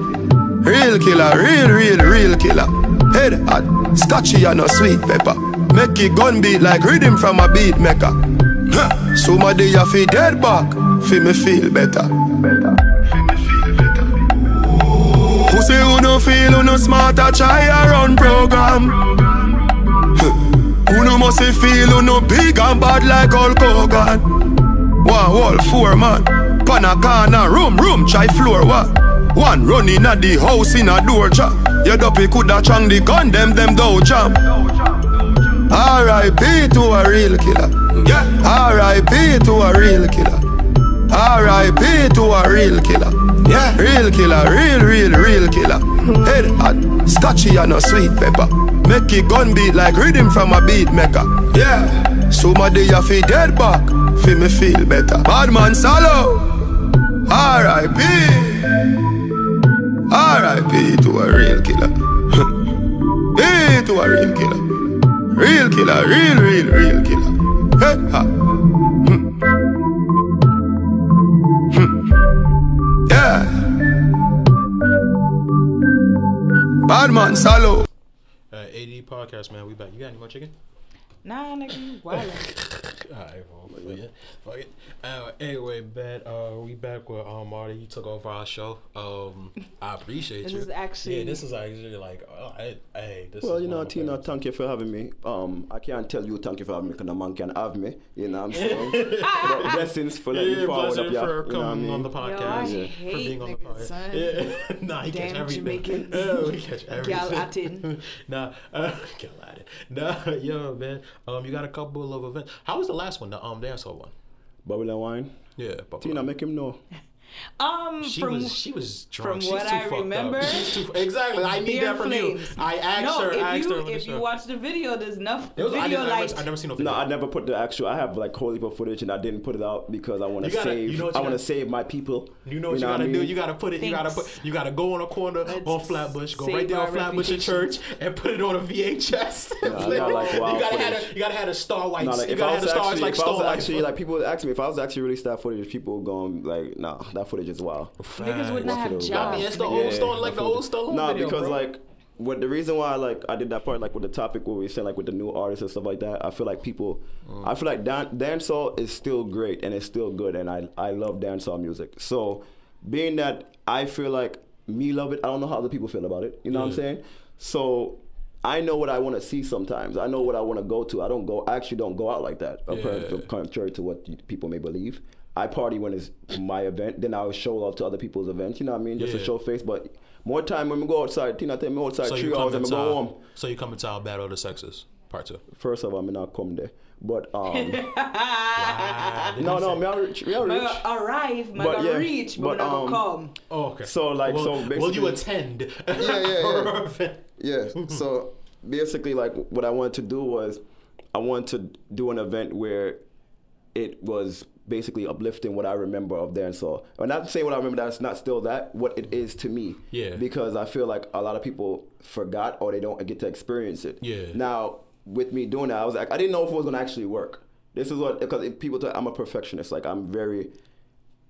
Real killer, real, real, real killer. Head hot, scotchy and a sweet pepper. Make it gun beat like rhythm from a beat maker. Huh. Somebody you fi dead back, fi me feel better. No feel who no a try a run program. Who no must feel who no big and bad like Hulk Hogan. One wall four man, pan a corner room room try floor what? One running at the house in a door jam. Your duppy coulda chang the gun them them do jam. R.I.P. to a real killer. R.I.P. to a real killer. R.I.P. to a real killer. Yeah, real killer, real, real, real killer. Head hot, scotchy and a sweet pepper. Make it gun beat like rhythm from a beat maker. Yeah, so somebody you feel dead back, feel me feel better. Bad man solo. R.I.P. R.I.P. to a real killer. P to a real killer. Real killer, real, real, real killer. Hey, ha. Hmm. Hmm. Yeah. Bad man, solo. Uh, AD podcast, man. We back. You got any more chicken? Nah, nigga, you wildin'. Alright, well, fuck it. Fuck it. Uh, anyway, bet uh, we back with um Marty. You took over our show. Um, I appreciate This you. This is actually- yeah. This is actually like, oh, I, hey, this. Well, is you know, one of my Tina, favorites. thank you for having me. Um, I can't tell you thank you for having me because the man can have me. You know what I'm saying? but blessings for letting Yeah, me forward up, yeah. for You know what I coming on the podcast. Yo, I yeah. hate for being on the podcast. son. Yeah. nah, he catch Damn everything. Jamaicans. Yeah, we catch everything. Y'all Latin. nah, uh, gal Latin. Nah, yo, man. Um, you got a couple of events. How was the last one? The um dancehall one. Babylon wine. Yeah, but Tina, make him know. Um, She from was she was drunk. from She's what too I fucked up. remember, She's too exactly. I need that from you. I asked no, her. if asked you her if you watch the video, there's enough It was, video didn't, I, like never, I never seen no video. No, I never put the actual. I have like whole heap of footage, and I didn't put it out because I want to save. you know what I you want to save my people. You know what you, what gotta I do? mean? You gotta put it. You gotta put. You gotta go on a corner on Let's Flatbush. Go right there on Flatbush in church and put it on a VHS. Yeah, I like, wild you gotta have a, you gotta have a star white. No, like you if I gotta have was the stars actually, like if I was actually like people would ask me if I was actually release that footage, people going like, nah, that footage is wild. niggas would not have Footage. I mean, it's the nigga. old Stone, like the old Stone Nah, video, because bro. like what the reason why like I did that part like with the topic where we said like with the new artists and stuff like that. I feel like people, Mm. I feel like dan- dancehall is still great and it's still good and I I love dancehall music. So being that I feel like me love it, I don't know how other people feel about it. You know what I'm saying? So. I know what I want to see sometimes. I know what I want to go to. I don't go. I actually don't go out like that. Yeah. Contrary to what you- people may believe, I party when it's my event. Then I will show love to other people's events. You know what I mean? Just Yeah. to show face. But more time when we go outside, Tina tell me outside so three you hours come and we into go home. so you come into our battle of the sexes part two. First of all, I'm not come there. But um, did no, no, me I reach, me I reach. gonna arrive, my But yeah, reach, but, but, I'm not um, come. Oh, okay. So, like, will, so basically will you attend? yeah, yeah. our event? Yeah. So basically, like what I wanted to do was, I wanted to do an event where it was basically uplifting what I remember of dancehall. I'm not saying what I remember. That's not still that what it is to me. Yeah. Because I feel like a lot of people forgot or they don't get to experience it. Yeah. Now with me doing that, I was like, I didn't know if it was gonna actually work. This is what because if people. Talk, I'm a perfectionist. Like I'm very.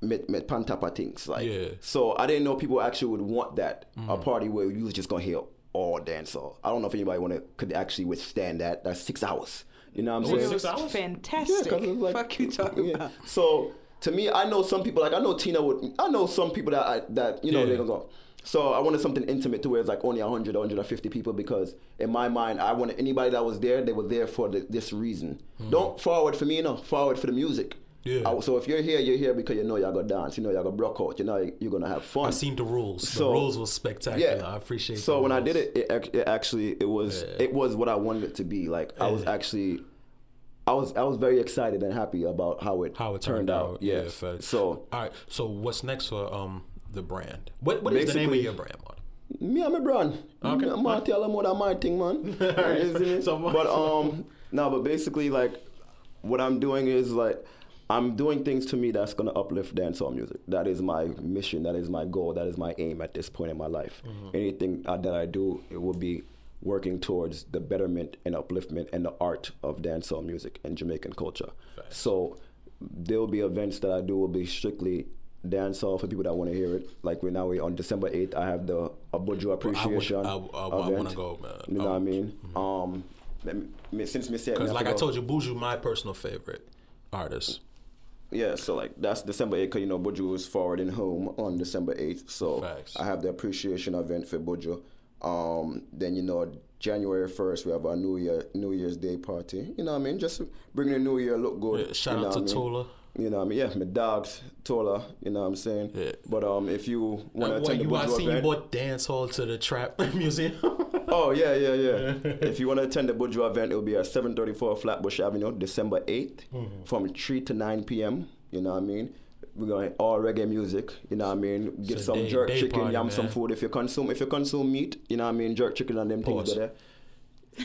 Met, met pan top of things like Yeah. so I didn't know people actually would want that a mm-hmm. party where you was just gonna hear all dancehall. I don't know if anybody wanna could actually withstand that. That's six hours. You know what I'm Oh, saying? six hours? Fantastic. 'cause it's like- Fuck you talking yeah. about. So to me, I know some people like I know Tina would. I know some people that I, that you know Yeah. they're gonna go. So I wanted something intimate to where it's like only 100, 150 people because in my mind I wanted anybody that was there. They were there for the, this reason. Hmm. Don't forward for me, no. Forward for the music. Yeah. So if you're here, you're here because you know y'all gonna dance. You know y'all gonna broke out. You know you're gonna have fun. I seen the rules. The rules was spectacular. I appreciate. That. So when I did it, it, it actually it was Yeah. it was what I wanted it to be. Like I was actually, I was I was very excited and happy about how it how it turned, out. Yeah, Yes. facts. So all right. So what's next for um the brand? What what is the name of your brand, man? me and my brand. Okay. I'm gonna tell them more than my thing, man. You see me? So- but um, no, but basically like what I'm doing is like. I'm doing things to me that's gonna uplift dancehall music. That is my mission. That is my goal. That is my aim at this point in my life. Mm-hmm. Anything uh, that I do, it will be working towards the betterment and upliftment and the art of dancehall music and Jamaican culture. So there will be events that I do will be strictly dancehall for people that want to hear it. Like we now we on December eighth, I have the Abuja Appreciation I, I, I event. want to go, man. You know what I mean? Um, me- me- since me said Because like I told you, Buju, my personal favorite artist. Yeah, so like that's December 8th, because you know Buju is forwarding home on December 8th. So Facts. I have the appreciation event for Buju. Um, then you know January 1st we have our New Year New Year's Day party. You know what I mean? Just bringing the New Year look good. Yeah, shout you know out to I mean? Tola. You know what I mean? Yeah, my dogs, Tola. You know what I'm saying? Yeah. But um, if you want to attend the you, Buju seen you event, bought dance hall to the trap museum. Oh yeah, yeah, yeah. if you want to attend the Buju event, it'll be at 734 Flatbush Avenue, December 8th, Mm-hmm. from 3 to 9 p.m. You know what I mean? We're going all reggae music. You know what I mean? Get a some day- jerk day chicken, party, yam some food. If you consume, if you consume meat, you know what I mean? Jerk chicken and them Pause. things there.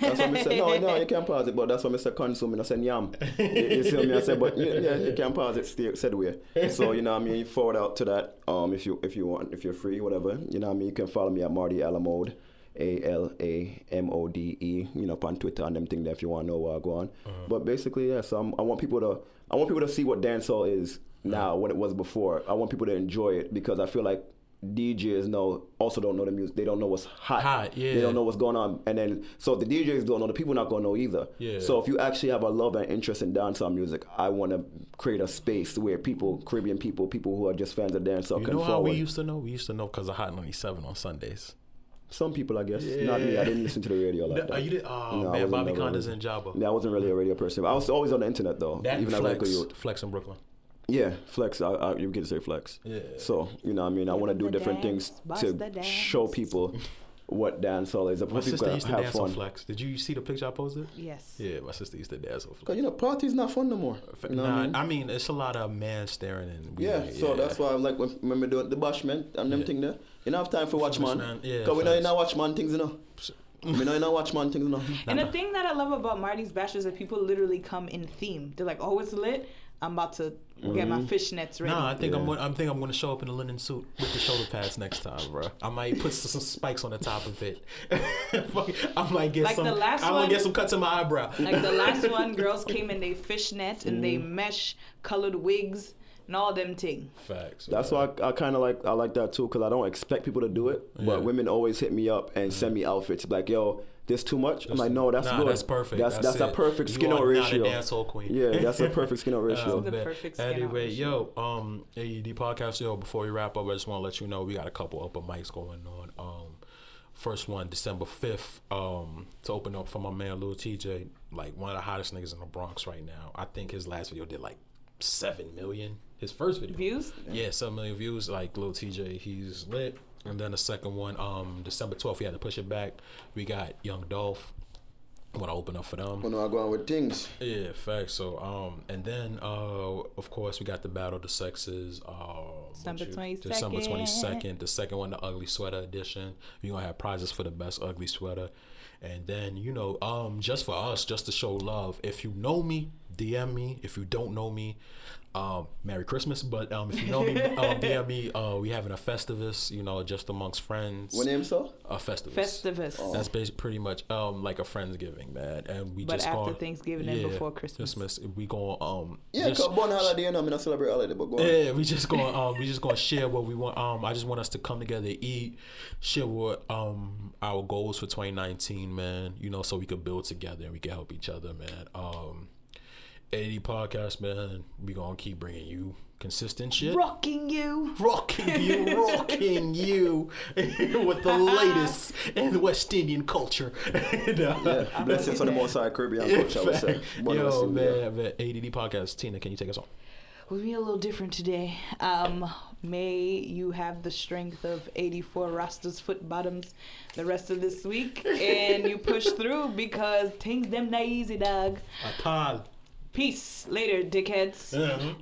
That's what I said. No, no, you can't pause it, but that's what I said. Consume, I said yam. You, you see me? I said, but yeah, yeah, you can't pause it. Stay, said way. So you know what I mean. You forward out to that. Um, if you if you want, if you're free, whatever. You know what I mean. You can follow me at Marty Alamode. A L A M O D E, you know, on Twitter and them thing there if you want to know what I go on. Mm-hmm. But basically, yeah. So I'm, I want people to, I want people to see what dancehall is now, what it was before. I want people to enjoy it because I feel like DJs know also don't know the music. They don't know what's hot. Hot, yeah. They don't know what's going on, and then so if the DJs don't know, the people not gonna know either. Yeah. So if you actually have a love and interest in dancehall music, I want to create a space where people, Caribbean people, people who are just fans of dancehall, You can know how we used to know? We used to know because of Hot 97 on Sundays. Some people, I guess, not me. I didn't listen to the radio like No, that. oh, you did? Oh, No, I man, wasn't Bobby never Konders really- in Jabba. Yeah, I wasn't really a radio person. I was always on the internet though, That even and as a Flex, youth. Flex in Brooklyn. Yeah, flex. I, I, you get to say flex. Yeah. So you know, what I mean, I want to do different dance, things bust to show people what dancehall is. My sister used to have dance fun. on Flex. Did you see the picture I posted? Yes. Yeah, my sister used to dance on Cause Flex. you know, parties not fun no more. You know nah, I mean? I mean, it's a lot of man staring and we, Yeah, so that's why I'm like when, when we doing the bashment and them Yeah. thing there. You don't have time for watch man. man, yeah, Cause we know you facts. not watch man things, you know. we know you not watch man things, you know. And the thing that I love about Marty's Bash is that people literally come in theme. They're like, "Oh, it's lit. I'm about to get my fishnets ready." Nah, I think I'm. Gonna, I'm think I'm going to show up in a linen suit with the shoulder pads next time, bro. I might put some spikes on the top of it. I might get Like some. the last I'm gonna get some cuts in my eyebrow. Like the last one, girls came in they fishnet and they Mm. mesh colored wigs and all them ting. Facts. That's why I, I kind of like I like that too because I don't expect people to do it, Yeah. but women always hit me up and send me outfits like, "Yo, this too much." I'm like, "No, that's Nah, good. that's perfect. That's That's that's, a perfect skin are out not a ratio." dancehall queen. Yeah, that's a perfect skin out ratio. The perfect skin out Anyway, ratio. yo, um, AED podcast, yo. Before we wrap up, I just want to let you know we got a couple open mics going on. Um, first one December fifth. Um, to open up for my man Lil Tjay, like one of the hottest niggas in the Bronx right now. I think his last video did like seven million. His first video Views? yeah, seven million views. Like Lil Tjay, he's lit. And then the second one, um, December twelfth, we had to push it back. We got Young Dolph. Want to open up for them? When I go on with things, Yeah, facts. So, um, and then, uh, of course, we got the Battle of the Sexes. Uh, December 22nd. December twenty second. The second one, the Ugly Sweater edition. We gonna have prizes for the best ugly sweater, and then you know, um, just for us, just to show love. If you know me, DM me. If you don't know me, um, Merry Christmas. But um, if you know me, um, DM me. Uh, we having a Festivus. You know, just amongst friends. what name so? A Festivus. Festivus. That's basically pretty much um like a friendsgiving, man. And we But just after gonna- Thanksgiving and before Christmas. we going um Yeah, just- cause born holiday, you know, I'm not celebrate holiday, but go on. yeah, we just going um we just gonna share what we want. Um, I just want us to come together, eat, share what um our goals for 2019, man. You know, so we could build together and we can help each other, man. Um, 80 podcast, man. We gonna keep bringing you consistent shit. Rocking you. Rocking you, rocking you with the latest in West Indian culture. No. Yeah, blessings on the most side Caribbean culture, I would say. One of Yo, us, yeah. man, man, ADD podcast. Tina, can you take us on? We'll be a little different today. Um, may you have the strength of 84 Rastas foot bottoms the rest of this week, and you push through because things them not easy, dog. Atal. Peace later, dickheads. Mhm.